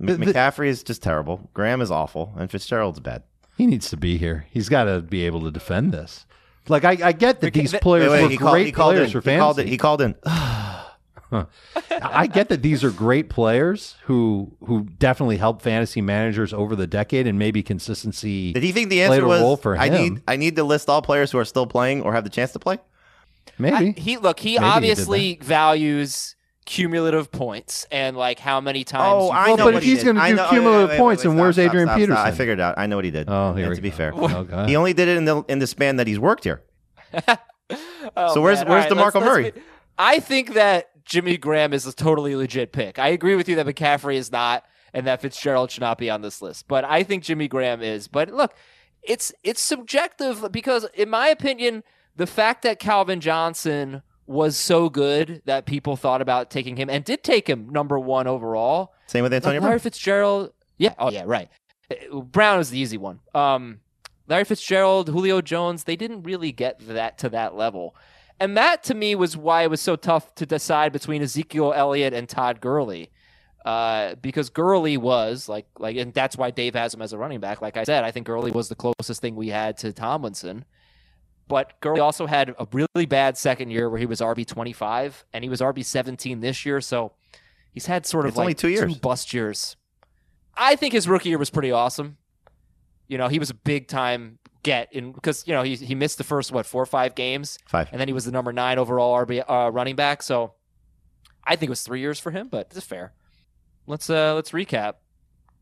M- The- the- McCaffrey is just terrible. Graham is awful, and Fitzgerald's bad. He needs to be here. He's got to be able to defend this. Like I, I get that Okay, these th- players Wait, wait, were he called, great he called players in. for He called, fantasy. it, he called in. I get that these are great players who who definitely help fantasy managers over the decade, and maybe consistency. Did he think the answer was role for I need I need to list all players who are still playing or have the chance to play? maybe I- he look. He Maybe he obviously values cumulative points and like how many times. Oh, you- I Well, know but what if he's gonna do know- oh, cumulative wait, wait, points, wait, then stop, where's stop, Adrian stop, stop. I figured it out. I know what he did. Oh, here And we to be go. fair, Oh, go he only did it in the in the span that he's worked here. Oh, So where's- man. where's All right, DeMarco let's- let's Murray? be- I think that Jimmy Graham is a totally legit pick. I agree with you that McCaffrey is not, and that Fitzgerald should not be on this list. But I think Jimmy Graham is. But look, it's it's subjective because, in my opinion, the fact that Calvin Johnson was so good that people thought about taking him and did take him number one overall. Same with Antonio Like Larry Brown. Fitzgerald. Yeah. Oh, yeah. Right. Brown is the easy one. Um, Larry Fitzgerald, Julio Jones, they didn't really get that to that level. And that to me was why it was so tough to decide between Ezekiel Elliott and Todd Gurley. Uh, because Gurley was like like and that's why Dave has him as a running back. Like I said, I think Gurley was the closest thing we had to Tomlinson. But Gurley also had a really bad second year where he was RB twenty five and he was RB seventeen this year. So he's had sort of It's like only two years. bust years. I think his rookie year was pretty awesome. You know, he was a big time get in because you know he he missed the first what four or five games, Five. and then he was the number nine overall RB uh, running back. So I think it was three years for him, but it's fair. Let's uh let's recap.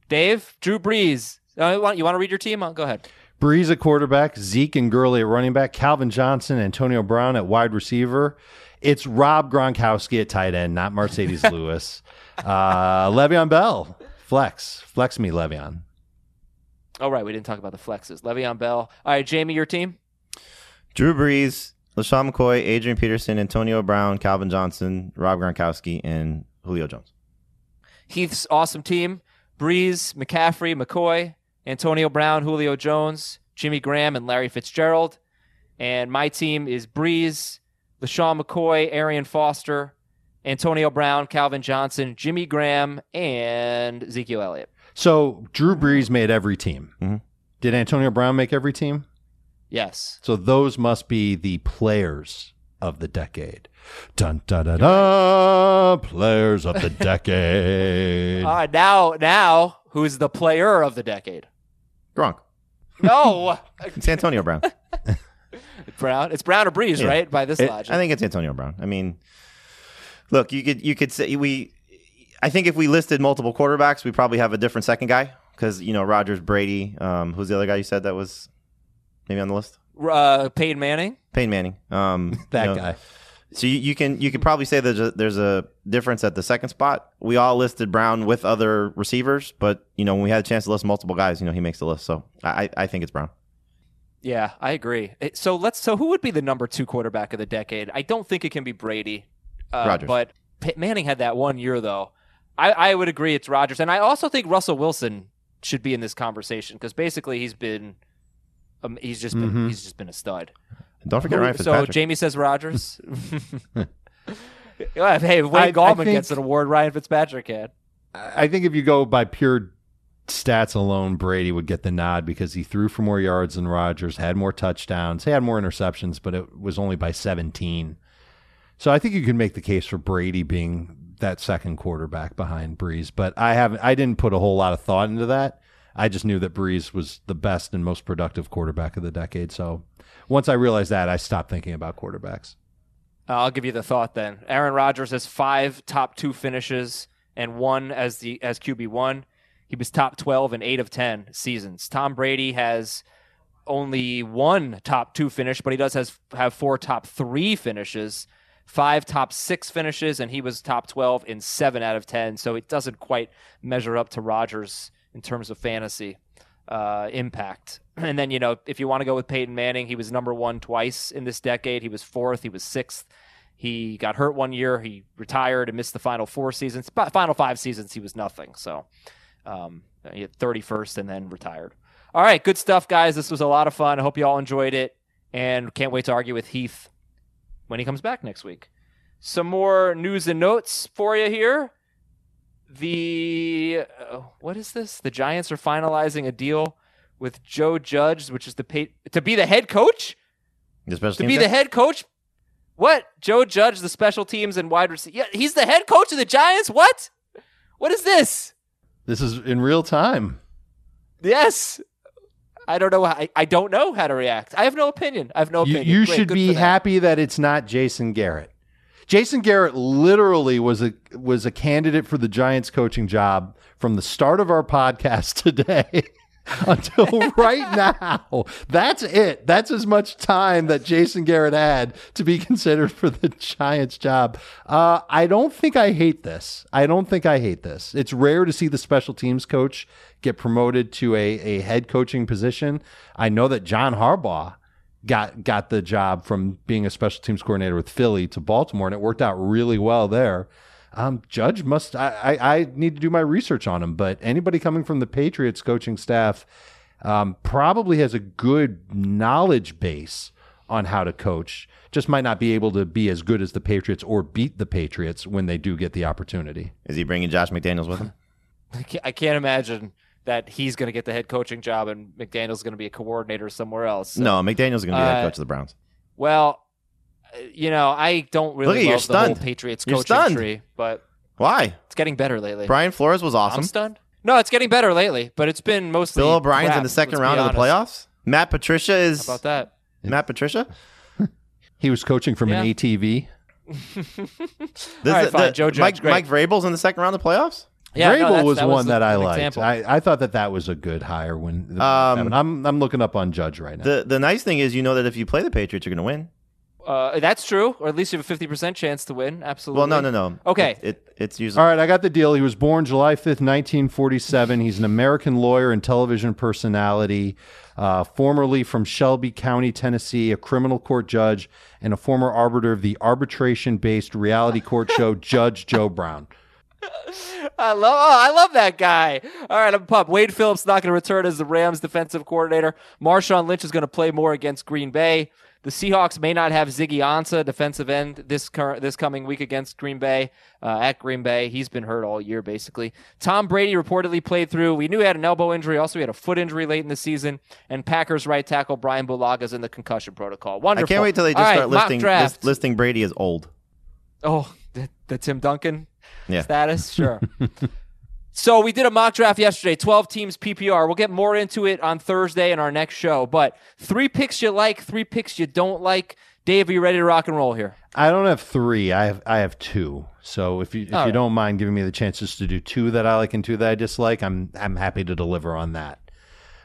Dave, Drew Brees. Uh, you want- you want to read your team? Uh, Go ahead. Brees at quarterback, Zeke and Gurley at running back, Calvin Johnson, Antonio Brown at wide receiver. It's Rob Gronkowski at tight end, not Marcedes Lewis. Uh, Le'Veon Bell, flex, flex me, Le'Veon. Oh right, we didn't talk about the flexes. Le'Veon Bell. All right, Jamey, your team. Drew Brees, LeSean McCoy, Adrian Peterson, Antonio Brown, Calvin Johnson, Rob Gronkowski, and Julio Jones. Heath's awesome team: Brees, McCaffrey, McCoy, Antonio Brown, Julio Jones, Jimmy Graham, and Larry Fitzgerald. And my team is Brees, LeSean McCoy, Arian Foster, Antonio Brown, Calvin Johnson, Jimmy Graham, and Ezekiel Elliott. So Drew Brees made every team. Mhm. Did Antonio Brown make every team? Yes. So those must be the players of the decade. Dun da da da, players of the decade. Uh, now, now, who's the player of the decade? Gronk. No, It's Antonio Brown. Brown. It's Brown or Brees, Yeah. right? By this It- logic. I think it's Antonio Brown. I mean, look, you could you could say we. I think if we listed multiple quarterbacks, we probably have a different second guy because you know Rodgers, Brady. Um, who's the other guy you said that was maybe on the list? uh, Peyton Manning. Peyton Manning. Um, That you know, guy. So you, you can you could probably say there's a, there's a difference at the second spot. We all listed Brown with other receivers, but you know when we had a chance to list multiple guys, you know he makes the list. So I I think it's Brown. Yeah, I agree. So let's. So who would be the number two quarterback of the decade? I don't think it can be Brady. Uh, Rodgers. But Manning had that one year though. I, I would agree it's Rodgers, and I also think Russell Wilson should be in this conversation because basically he's been, um, he's just been Mhm. he's just been a stud. And don't forget Ryan so Fitzpatrick. Jamey says Rodgers. Hey, if Wayne I- I think- gets an award. Ryan Fitzpatrick had. I think if you go by pure stats alone, Brady would get the nod because he threw for more yards than Rodgers, had more touchdowns, he had more interceptions, but it was only by 17. So I think you can make the case for Brady being that second quarterback behind Brees, but I haven't I didn't put a whole lot of thought into that. I just knew that Brees was the best and most productive quarterback of the decade. So once I realized that, I stopped thinking about quarterbacks. Uh, I'll give you the thought then. Aaron Rodgers has five top two finishes and one as the as QB one. He was top twelve in eight of ten seasons. Tom Brady has only one top two finish, but he does has have four top three finishes, five top six finishes, and he was top twelve in seven out of ten. So it doesn't quite measure up to Rodgers in terms of fantasy uh, impact. And then, you know, if you want to go with Peyton Manning, he was number one twice in this decade. He was fourth, he was sixth. He got hurt one year. He retired and missed the final four seasons. But final five seasons, he was nothing. So um, he had 31st and then retired. All right, good stuff, guys. This was a lot of fun. I hope you all enjoyed it. And can't wait to argue with Heath when he comes back next week. Some more news and notes for you here the uh, what is this? The Giants are finalizing a deal with Joe Judge, which is the pay, to be the head coach. The special To be guy? the head coach. What? Joe Judge, the special teams and wide receiver. Yeah, he's the head coach of the Giants. What? What is this? This is in real time. Yes. I don't know. How, I, I don't know how to react. I have no opinion. I have no opinion. you Great, should be happy that it's not Jason Garrett. Jason Garrett literally was a was a candidate for the Giants coaching job from the start of our podcast today until right now. That's it. That's as much time that Jason Garrett had to be considered for the Giants job. Uh, I don't think I hate this. I don't think I hate this. It's rare to see the special teams coach get promoted to a, a head coaching position. I know that John Harbaugh got got the job from being a special teams coordinator with Philly to Baltimore, and it worked out really well there. Um, Judge must. I, I, I need to do my research on him, but anybody coming from the Patriots coaching staff um, probably has a good knowledge base on how to coach. Just might not be able to be as good as the Patriots or beat the Patriots when they do get the opportunity. Is he bringing Josh McDaniels with him? I can't, I can't imagine that he's going to get the head coaching job and McDaniels going to be a coordinator somewhere else. So- No, McDaniels is going to be the head Uh, coach of the Browns. Well, uh, you know, I don't really Look at you, love you're the whole stunned. Patriots You're coaching stunned. tree, but Why? it's getting better lately. Brian Flores was awesome. I'm stunned. No, it's getting better lately, but it's been mostly Bill O'Brien's crap, in the second let's be round of the honest. playoffs. Matt Patricia is How about that? Matt Patricia. He was coaching from an Yeah. ATV. This All right, is- fine. the- Joe Judge, Mike great. Mike Vrabel's in the second round of the playoffs. Yeah, no, Vrabel that's- was that one that I an liked. example. I, I thought that that was a good hire. When Um, I'm I'm looking up on Judge right now. The the nice thing is you know that if you play the Patriots, you're going to win. Uh, that's true, or at least you have a fifty percent chance to win. Absolutely. Well, no, no, no. Okay. It, it it's usually All right, I got the deal. He was born July 5th, 1947. He's an American lawyer and television personality, uh, formerly from Shelby County, Tennessee, a criminal court judge, and a former arbiter of the arbitration based reality court show Judge Joe Brown. I love. Oh, I love that guy. All right, I'm pumped. Wade Phillips not going to return as the Rams defensive coordinator. Marshawn Lynch is going to play more against Green Bay. The Seahawks may not have Ziggy Ansah, defensive end, this current this coming week against Green Bay uh, at Green Bay. He's been hurt all year, basically. Tom Brady reportedly played through. We knew he had an elbow injury. Also, he had a foot injury late in the season. And Packers right tackle Bryan Bulaga's in the concussion protocol. Wonderful. I can't wait till they just All right, start mock listing list, listing Brady as old. Oh, the, the Tim Duncan Yeah. status? Sure. So we did a mock draft yesterday, 12 teams PPR. We'll get more into it on Thursday in our next show. But three picks you like, three picks you don't like. Dave, are you ready to rock and roll here? I don't have three. I have I have two. So if you if All you right. don't mind giving me the chances to do two that I like and two that I dislike, I'm I'm happy to deliver on that.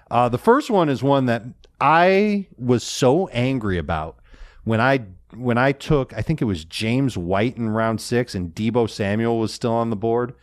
Uh, the first one is one that I was so angry about when I when I took I think it was James White in round six and Deebo Samuel was still on the board.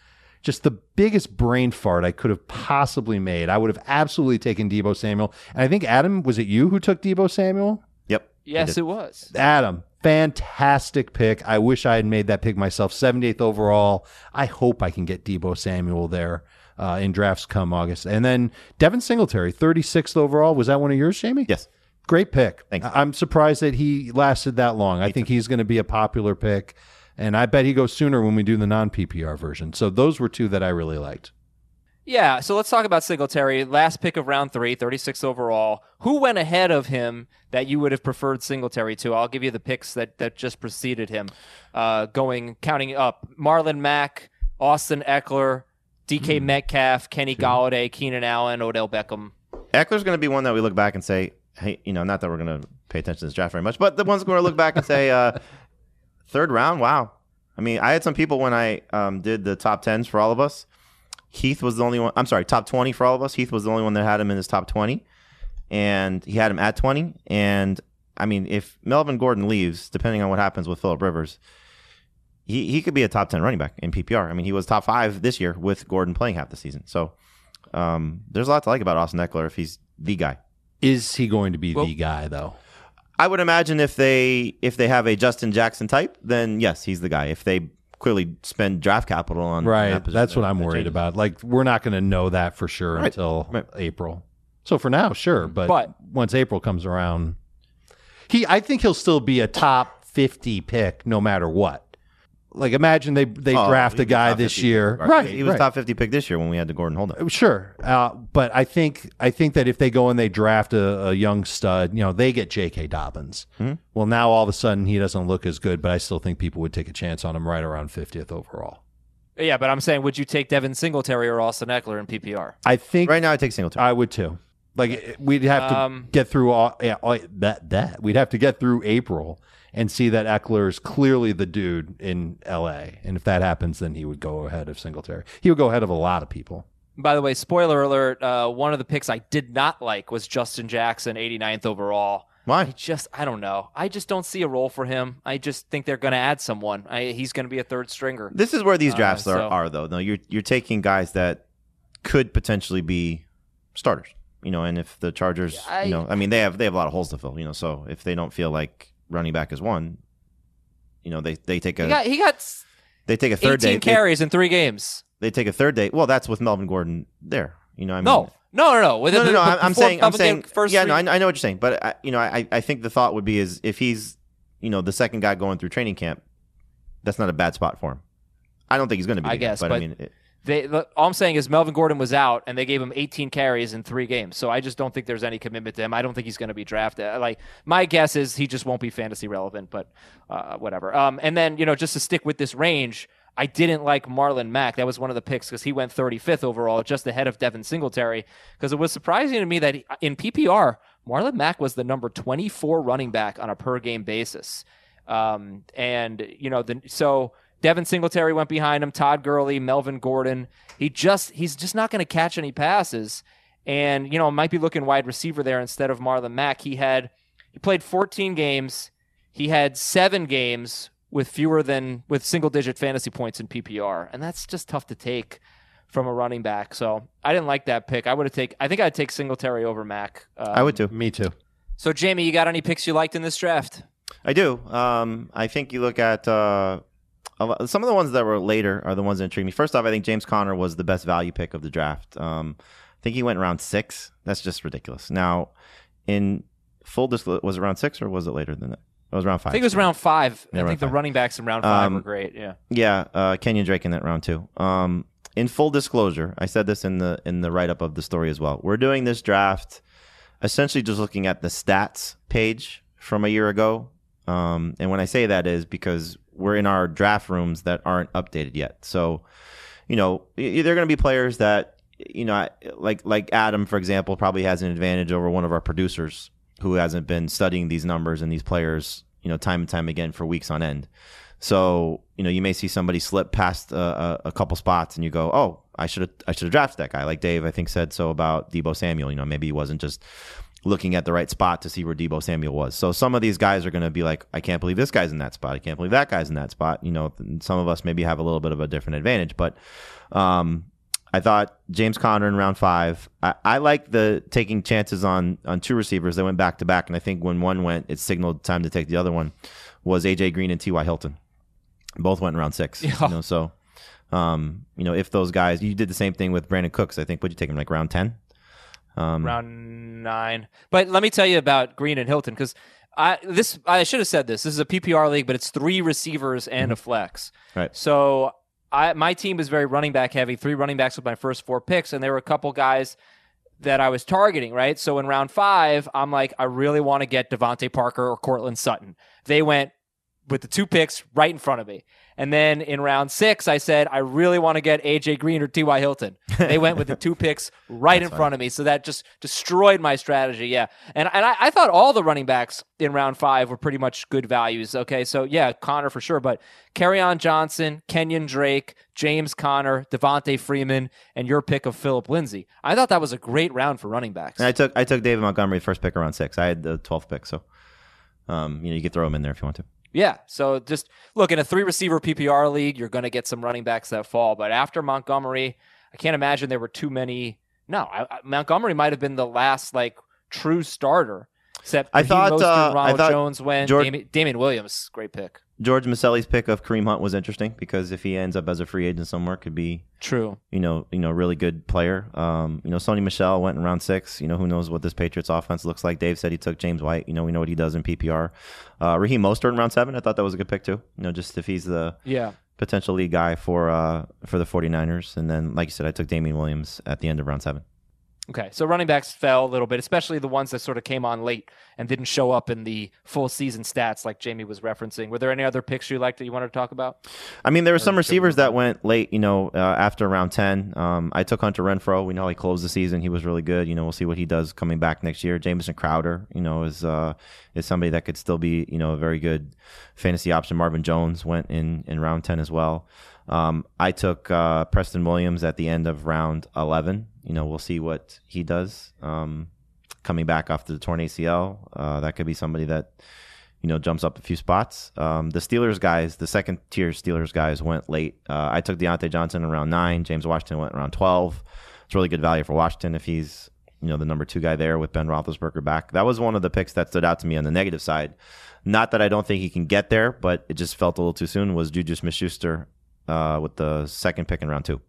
Just the biggest brain fart I could have possibly made. I would have absolutely taken Deebo Samuel. And I think Adam, was it you who took Deebo Samuel? Yep. Yes, it was. Adam, fantastic pick. I wish I had made that pick myself. 78th overall. I hope I can get Deebo Samuel there uh, in drafts come August. And then Devin Singletary, 36th overall. Was that one of yours, Jamey? Yes. Great pick. Thanks. I- I'm surprised that he lasted that long. I think he's going to be a popular pick. And I bet he goes sooner when we do the non PPR version. So those were two that I really liked. Yeah, so let's talk about Singletary. Last pick of round three, 36 overall. Who went ahead of him that you would have preferred Singletary to? I'll give you the picks that, that just preceded him. Uh, going, counting up Marlon Mack, Austin Ekeler, DK Metcalf, Kenny Golladay, Keenan Allen, Odell Beckham. Ekeler's going to be one that we look back and say, hey, you know, not that we're going to pay attention to this draft very much, but the one's we're going to look back and say, uh, third round, wow. I mean, I had some people when I um, did the top tens for all of us. Heath was the only one. I'm sorry, top 20 for all of us. Heath was the only one that had him in his top 20, and he had him at 20. And I mean, if Melvin Gordon leaves, depending on what happens with Philip Rivers, he, he could be a top 10 running back in PPR. I mean, he was top five this year with Gordon playing half the season. So um, there's a lot to like about Austin Ekeler if he's the guy. Is he going to be Well- the guy, though? I would imagine if they if they have a Justin Jackson type, then yes, he's the guy. If they clearly spend draft capital on on Right. that position, That's what I'm worried changes. about. Like, we're not going to know that for sure Right. until Right. April. So for now, sure. Mm-hmm. But, But- once April comes around, he, I think he'll still be a top 50 pick no matter what. Like, imagine they, they Oh, draft a be guy top this 50 year. pick, Right. He was right. top 50 pick this year when we had the Gordon holdup. Sure, uh, but I think I think that if they go and they draft a, a young stud, you know, they get J.K. Dobbins. Mm-hmm. Well, now all of a sudden he doesn't look as good, but I still think people would take a chance on him right around 50th overall. Yeah, but I'm saying, would you take Devin Singletary or Austin Ekeler in PPR? I think Right now, I take Singletary. I would too. Like it- we'd have to Um, get through all, yeah, all that that we'd have to get through April and see that Ekeler is clearly the dude in L.A. And if that happens, then he would go ahead of Singletary. He would go ahead of a lot of people. By the way, spoiler alert, uh, one of the picks I did not like was Justin Jackson, 89th overall. I Why? just, I don't know. I just don't see a role for him. I just think they're going to add someone. I, he's going to be a third stringer. This is where these Uh, drafts are, so- are, though. No, you're you're taking guys that could potentially be starters. You know, and if the Chargers, I- you know, I mean, they have they have a lot of holes to fill. You know, so if they don't feel like running back is one, you know, they they take a He got, he got they take a 18 third day. They, carries in three games. they take a third day. Well, that's with Melvin Gordon there. You know, I mean, No, no, no, no. With no, no, no. before I'm, saying, I'm saying, first yeah, three- no, I, I know what you're saying, but I, you know, I, I think the thought would be is if he's, you know, the second guy going through training camp, that's not a bad spot for him. I don't think he's going to be. I the guy, guess, but, I mean, it, They, the, all I'm saying is Melvin Gordon was out, and they gave him 18 carries in three games. So I just don't think there's any commitment to him. I don't think he's going to be drafted. Like my guess is he just won't be fantasy relevant, but uh, whatever. Um, and then you know just to stick with this range, I didn't like Marlon Mack. That was one of the picks because he went 35th overall, just ahead of Devin Singletary. Because it was surprising to me that he, in PPR, Marlon Mack was the number 24 running back on a per game basis. Um, and you know the so. Devin Singletary went behind him. Todd Gurley, Melvin Gordon. He just he's just not going to catch any passes, and you know might be looking wide receiver there instead of Marlon Mack. He had he played 14 games. He had seven games with fewer than with single digit fantasy points in PPR, and that's just tough to take from a running back. So I didn't like that pick. I would have take. I think I'd take Singletary over Mack. Um, I would too. Me too. So Jamey, you got any picks you liked in this draft? I do. Um, I think you look at uh, a lot- some of the ones that were later are the ones that intrigued me. First off, I think James Conner was the best value pick of the draft. Um, I think he went round six. That's just ridiculous. Now, in full disclosure, was it round six or was it later than that? It was round five. I think it was round five. Yeah, I round think the running backs in round five Um, were great. Yeah. Yeah, uh, Kenyon Drake in that round too. Um, in full disclosure, I said this in the in the write up of the story as well. We're doing this draft essentially just looking at the stats page from a year ago. Um, and when I say that is because we're in our draft rooms that aren't updated yet. So you know, they're going to be players that, you know, like like Adam, for example, probably has an advantage over one of our producers who hasn't been studying these numbers and these players, you know, time and time again for weeks on end. So, you know, you may see somebody slip past a, a couple spots and you go, oh, I should have I should have drafted that guy. Like Dave, I think said so about Deebo Samuel. You know, maybe he wasn't just looking at the right spot to see where Deebo Samuel was. So some of these guys are going to be like, I can't believe this guy's in that spot. I can't believe that guy's in that spot. You know, some of us maybe have a little bit of a different advantage, but um, I thought James Conner in round five. I, I like the taking chances on on two receivers. They went back to back, and I think when one went, it signaled time to take the other one. Was AJ Green and T.Y. Hilton? Both went in round six. Yeah. You know, so um, you know, if those guys, you did the same thing with Brandin Cooks. I think would you take him like round ten? Um, round nine. But let me tell you about Green and Hilton because I this I should have said this. This is a PPR league, but it's three receivers and a flex. Right. So I my team is very running back heavy. Three running backs with my first four picks, and there were a couple guys that I was targeting. Right. So in round five, I'm like, I really want to get DeVante Parker or Courtland Sutton. They went with the two picks right in front of me. And then in round six, I said, I really want to get AJ Green or T.Y. Hilton. They went with the two picks right in front of me. So that just destroyed my strategy. Yeah. And, and I, I thought all the running backs in round five were pretty much good values. Okay. So yeah, Conner for sure. But Kerryon Johnson, Kenyon Drake, James Conner, Devonta Freeman, and your pick of Philip Lindsay. I thought that was a great round for running backs. And I took I took David Montgomery first pick around six. I had the twelfth pick, so um, you know you could throw him in there if you want to. Yeah. So just look in a three receiver PPR league, you're going to get some running backs that fall. But after Montgomery, I can't imagine there were too many. No, I, I, Montgomery might have been the last like true starter. Except I thought, Mostert, uh, I thought Jones went. George- Damien, Damien Williams, great pick. George Maselli's pick of Kareem Hunt was interesting because if he ends up as a free agent somewhere, could be True. you know you know really good player. Um, you know Sony Michel went in round six. You know who knows what this Patriots offense looks like. Dave said he took James White. You know we know what he does in PPR. Uh, Raheem Mostert in round seven. I thought that was a good pick too. You know just if he's the Yeah. potential lead guy for uh, for the 49ers. And then like you said, I took Damien Williams at the end of round seven. Okay, so running backs fell a little bit, especially the ones that sort of came on late and didn't show up in the full season stats, like Jamey was referencing. Were there any other picks you liked that you wanted to talk about? I mean, there were some receivers that went late, you know, uh, after round 10. Um, I took Hunter Renfrow. We know he closed the season. He was really good. You know, we'll see what he does coming back next year. Jamison Crowder, you know, is uh, is somebody that could still be, you know, a very good fantasy option. Marvin Jones went in, in round 10 as well. Um, I took uh, Preston Williams at the end of round 11. You know, we'll see what he does um, coming back after the torn ACL. Uh, that could be somebody that you know, jumps up a few spots. Um, the Steelers guys, the second tier Steelers guys went late. Uh, I took Diontae Johnson in round nine. James Washington went around 12. It's really good value for Washington if he's, you know, the number two guy there with Ben Roethlisberger back. That was one of the picks that stood out to me on the negative side. Not that I don't think he can get there, but it just felt a little too soon. Was Juju Smith-Schuster uh, with the second pick in round two?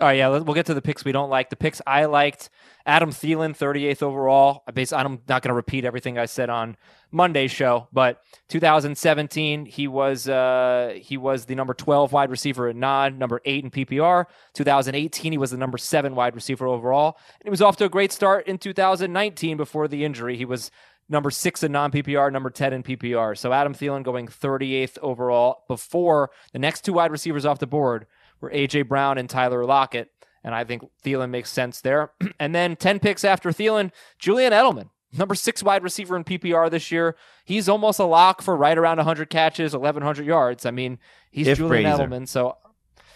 All right, yeah, we'll get to the picks we don't like. The picks I liked: Adam Thielen, 38th overall. I base, I'm not going to repeat everything I said on Monday's show, but 2017 he was uh, he was the number 12 wide receiver in non, number eight in PPR. 2018 he was the number seven wide receiver overall, and he was off to a great start in 2019 before the injury. He was number six in non PPR, number 10 in PPR. So Adam Thielen going 38th overall before the next two wide receivers off the board were AJ Brown and Tyler Lockett. And I think Thielen makes sense there. and then 10 picks after Thielen, Julian Edelman, number six wide receiver in PPR this year. He's almost a lock for right around 100 catches, 1,100 yards. I mean, he's If Julian. Edelman. So,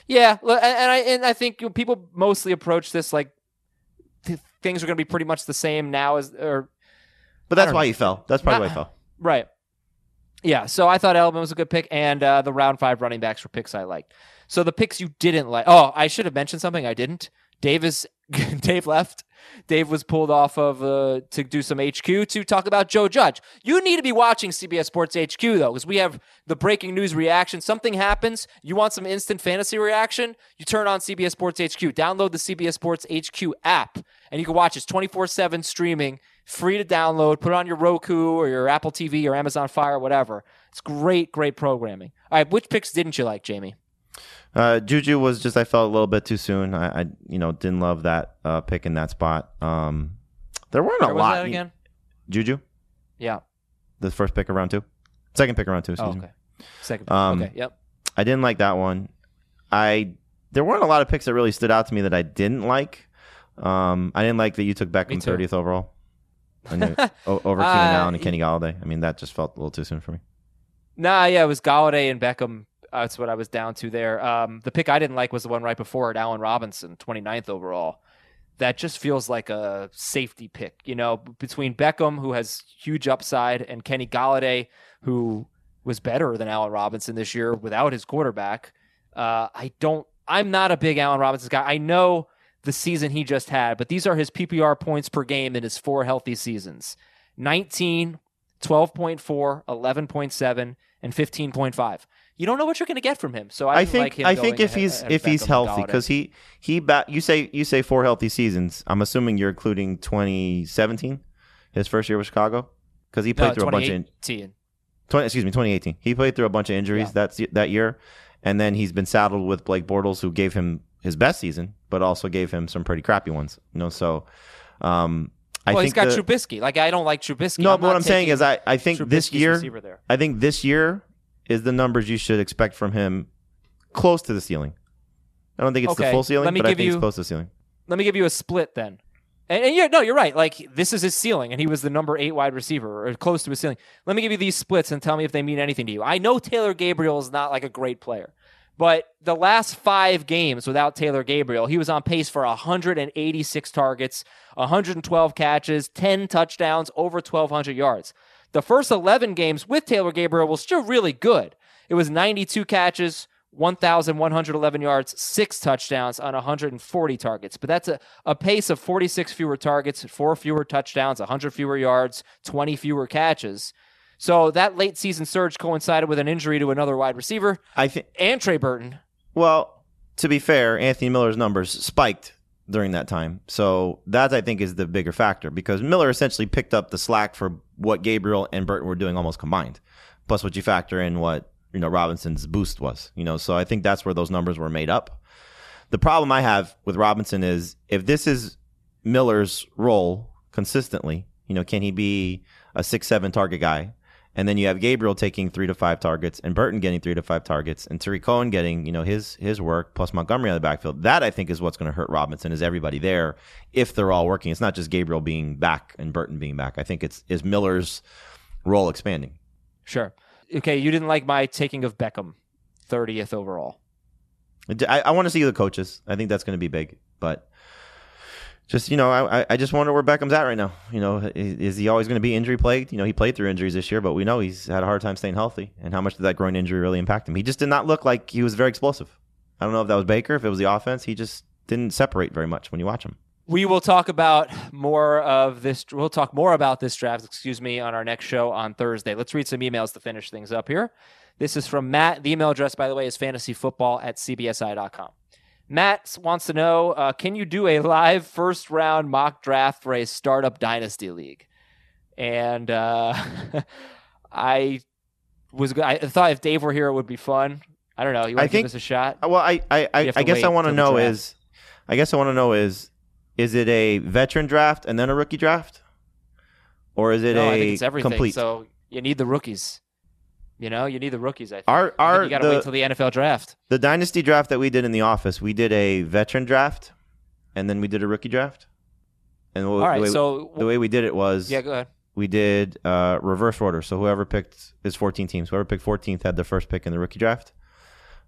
yeah. And I, and I think people mostly approach this like th- things are going to be pretty much the same now as, or But that's why know. he fell. That's probably why Not- he fell. Right. Yeah. So I thought Edelman was a good pick, and uh, the round five running backs were picks I liked. So the picks you didn't like. Oh, I should have mentioned something I didn't. Dave is Dave left. Dave was pulled off of uh, to do some HQ to talk about Joe Judge. You need to be watching CBS Sports HQ though, because we have the breaking news reaction. Something happens. You want some instant fantasy reaction? You turn on CBS Sports HQ. Download the CBS Sports HQ app, and you can watch it twenty four seven streaming, free to download. Put it on your Roku or your Apple TV or Amazon Fire, whatever. It's great, great programming. All right, which picks didn't you like, Jamey? Uh, Juju was just I felt a little bit too soon. I, I you know didn't love that uh, pick in that spot. Um, there weren't Where a was lot. that again? Juju, Yeah. the first pick of round two, second pick of round two. Excuse Oh, me. okay. Second. Um, okay. Yep. I didn't like that one. I there weren't a lot of picks that really stood out to me that I didn't like. Um, I didn't like that you took Beckham too. 30th overall and you- o- over Keenan Uh, Allen and Kenny Golladay. I mean, that just felt a little too soon for me. Nah, yeah, it was Golladay and Beckham. Uh, that's what I was down to there. Um, the pick I didn't like was the one right before it, Allen Robinson, 29th overall. That just feels like a safety pick, you know, between Beckham, who has huge upside, and Kenny Golladay, who was better than Allen Robinson this year without his quarterback. Uh, I don't. I'm not a big Allen Robinson guy. I know the season he just had, but these are his PPR points per game in his four healthy seasons: 19, 12.4, 11.7, and 15.5. You don't know what you're going to get from him. So I, I think like him I think if ahead- he's ahead if he's healthy because he he bat you say you say four healthy seasons. I'm assuming you're including 2017, his first year with Chicago, because he played no, through a bunch of 2018. 20, excuse me 2018. He played through a bunch of injuries Yeah. that's that year, and then he's been saddled with Blake Bortles, who gave him his best season, but also gave him some pretty crappy ones. You know, so um, I well, think he's got the- Trubisky. Like I don't like Trubisky. no, I'm but what I'm saying is I I think this year there. I think this year is the numbers you should expect from him close to the ceiling. I don't think it's the full ceiling, let me but I think it's you- close to the ceiling. Let me give you a split then. And, and yeah, no, you're right. Like this is his ceiling, and he was the number eight wide receiver, or close to his ceiling. Let me give you these splits and tell me if they mean anything to you. I know Taylor Gabriel is not like a great player, but the last five games without Taylor Gabriel, he was on pace for 186 targets, 112 catches, 10 touchdowns, over 1,200 yards. The first 11 games with Taylor Gabriel was still really good. It was 92 catches, 1,111 yards, six touchdowns on 140 targets. But that's a, a pace of 46 fewer targets, four fewer touchdowns, 100 fewer yards, 20 fewer catches. So that late season surge coincided with an injury to another wide receiver I think and Trey Burton. Well, to be fair, Anthony Miller's numbers spiked during that time. So that I think is the bigger factor because Miller essentially picked up the slack for what Gabriel and Burton were doing almost combined. Plus what you factor in what, you know, Robinson's boost was, you know. So I think that's where those numbers were made up. The problem I have with Robinson is if this is Miller's role consistently, you know, can he be a 6-7 target guy? And then you have Gabriel taking three to five targets, and Burton getting three to five targets, and Tarik Cohen getting you know his his work plus Montgomery on the backfield. That I think is what's going to hurt Robinson is everybody there if they're all working. It's not just Gabriel being back and Burton being back. I think it's is Miller's role expanding. Sure. Okay, you didn't like my taking of Beckham, 30th overall. I, I want to see the coaches. I think that's going to be big, but just you know, I I just wonder where Beckham's at right now. You know, is, is he always going to be injury plagued? You know, he played through injuries this year, but we know he's had a hard time staying healthy. And how much did that groin injury really impact him? He just did not look like he was very explosive. I don't know if that was Baker, if it was the offense. He just didn't separate very much when you watch him. We will talk about more of this. We'll talk more about this draft, excuse me, on our next show on Thursday. Let's read some emails to finish things up here. This is from Matt. The email address, by the way, is fantasyfootball at cbsi.com. Matt wants to know uh, Can you do a live first round mock draft for a startup dynasty league? And uh, I was I thought if Dave were here, it would be fun. I don't know. You I want to give think- us a shot? Well, I I, I, I guess I want to know draft. is I guess I want to know is is it a veteran draft and then a rookie draft, or is it no, a I think it's everything. complete? So you need the rookies. You know, you need the rookies. I think. Our I think our you got to wait till the NFL draft. the dynasty draft that we did in the office, we did a veteran draft, and then we did a rookie draft. And All right, the way, so the way we did it was yeah, go ahead. we did uh, reverse order. So whoever picked is 14 teams. Whoever picked 14th had the first pick in the rookie draft,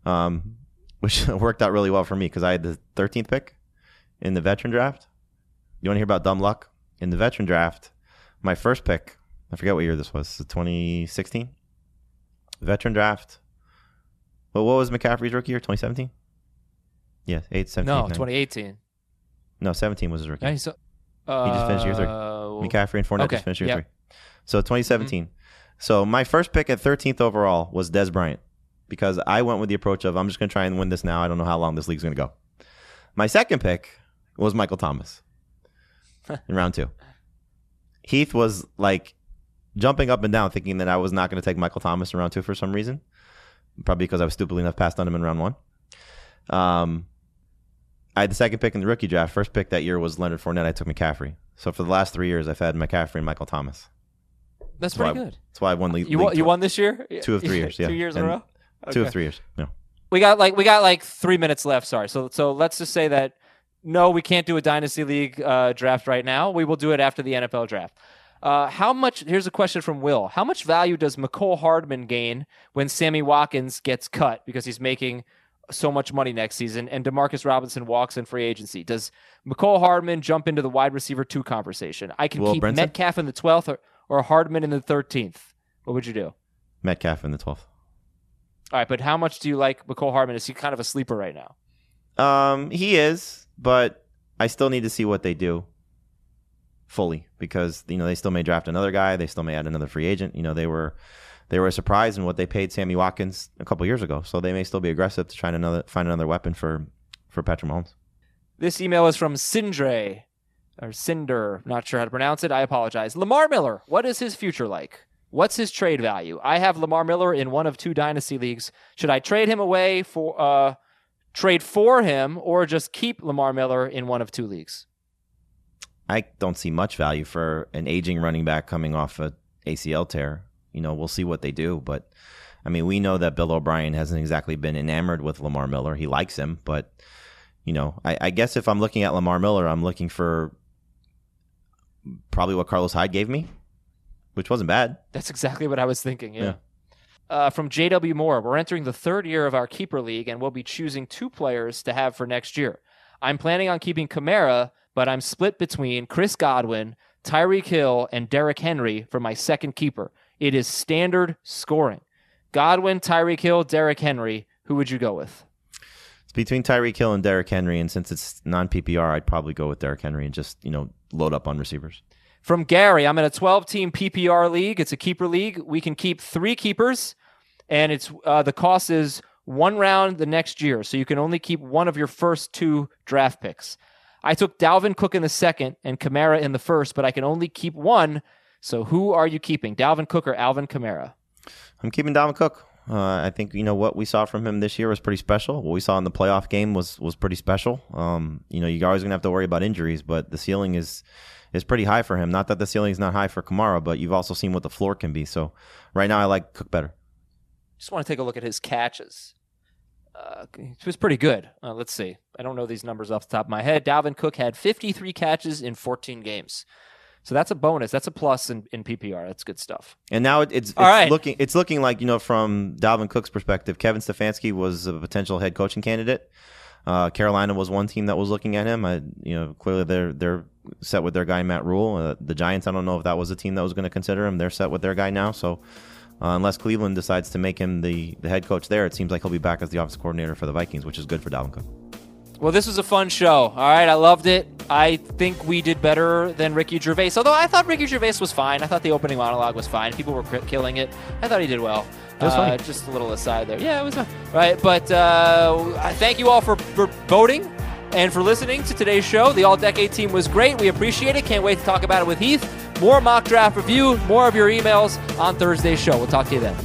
um, which worked out really well for me because I had the 13th pick in the veteran draft. You want to hear about dumb luck? In the veteran draft, my first pick, I forget what year this was, 2016? Veteran draft. Well, what was McCaffrey's rookie year? 2017? Yeah, 8, 17. No, 9. 2018. No, 17 was his rookie. Yeah, so, He just finished year three. uh, McCaffrey and Fournette okay, just finished year yep. three. So 2017. So my first pick at 13th overall was Dez Bryant because I went with the approach of I'm just going to try and win this now. I don't know how long this league's going to go. My second pick was Michael Thomas in round two. Heath was like jumping up and down thinking that I was not going to take Michael Thomas in round two for some reason. Probably because I was stupidly enough passed on him in round one. Um, I had the second pick in the rookie draft. First pick that year was Leonard Fournette. I took McCaffrey. So for the last three years, I've had McCaffrey and Michael Thomas. That's why- pretty good. That's why I won league. You league won, you won this year? Two of three years, yeah. Two years in a And row? Two of three years. No. we got like we got like three minutes left. Sorry. So so let's just say that no, we can't do a dynasty league uh, draft right now. We will do it after the NFL draft. Uh, how much? Here's a question from Will. How much value does Mecole Hardman gain when Sammy Watkins gets cut because he's making so much money next season and Demarcus Robinson walks in free agency? Does Mecole Hardman jump into the wide receiver two conversation? I can Will keep Brinson? Metcalf in the twelfth or, or Hardman in the thirteenth. What would you do? Metcalf in the 12th. All right, but how much do you like Mecole Hardman? Is he kind of a sleeper right now? Um, he is, but I still need to see what they do fully because you know they still may draft another guy, they still may add another free agent. You know they were they were surprised in what they paid Sammy Watkins a couple years ago, so they may still be aggressive to try another find another weapon for for Patrick Mahomes. This email is from Sindre or Cinder, not sure how to pronounce it. I apologize. Lamar Miller, what is his future like? What's his trade value? I have Lamar Miller in one of two dynasty leagues. Should I trade him away for uh trade for him or just keep Lamar Miller in one of two leagues? I don't see much value for an aging running back coming off a ACL tear. You know, we'll see what they do, but I mean, we know that Bill O'Brien hasn't exactly been enamored with Lamar Miller. He likes him, but you know, I, I guess if I'm looking at Lamar Miller, I'm looking for probably what Carlos Hyde gave me, which wasn't bad. That's exactly what I was thinking. Yeah. Yeah. Uh, from JW Moore, we're entering the third year of our keeper league, and we'll be choosing two players to have for next year. I'm planning on keeping Kamara, but I'm split between Chris Godwin, Tyreek Hill, and Derrick Henry for my second keeper. It is standard scoring. Godwin, Tyreek Hill, Derrick Henry. Who would you go with? It's between Tyreek Hill and Derrick Henry, and since it's non PPR, I'd probably go with Derrick Henry and just you know load up on receivers. From Gary, I'm in a 12 team PPR league. It's a keeper league. We can keep three keepers, and it's uh, the cost is one round the next year. So you can only keep one of your first two draft picks. I took Dalvin Cook in the second and Kamara in the first, but I can only keep one. So who are you keeping, Dalvin Cook or Alvin Kamara? I'm keeping Dalvin Cook. Uh, I think you know what we saw from him this year was pretty special. What we saw in the playoff game was was pretty special. Um, you know, you're always gonna have to worry about injuries, but the ceiling is is pretty high for him. Not that the ceiling is not high for Kamara, but you've also seen what the floor can be. So right now, I like Cook better. Just want to take a look at his catches. Uh, it was pretty good. Uh, let's see. I don't know these numbers off the top of my head. Dalvin Cook had 53 catches in 14 games. So that's a bonus. That's a plus in, in PPR. That's good stuff. And now it's, it's All right. looking it's looking like you know from Dalvin Cook's perspective, Kevin Stefanski was a potential head coaching candidate. Uh, Carolina was one team that was looking at him. I, you know, clearly they're they're set with their guy Matt Rhule. Uh, the Giants, I don't know if that was a team that was going to consider him. They're set with their guy now. So uh, unless Cleveland decides to make him the the head coach there, it seems like he'll be back as the office coordinator for the Vikings, which is good for Dalvin Cook. Well, this was a fun show. All right, I loved it. I think we did better than Ricky Gervais. Although I thought Ricky Gervais was fine. I thought the opening monologue was fine. People were cri- killing it. I thought he did well. was uh, funny. Just a little aside there. Yeah, it was fun. Right, but uh, thank you all for, for voting and for listening to today's show. The All Decade team was great. We appreciate it. Can't wait to talk about it with Heath. More mock draft review, more of your emails on Thursday's show. We'll talk to you then.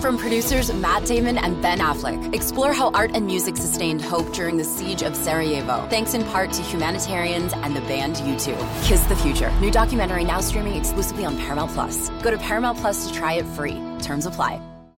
From producers Matt Damon and Ben Affleck, explore how art and music sustained hope during the siege of Sarajevo, thanks in part to humanitarians and the band U2. Kiss the Future, new documentary now streaming exclusively on Paramount Plus. Go to Paramount Plus to try it free. Terms apply.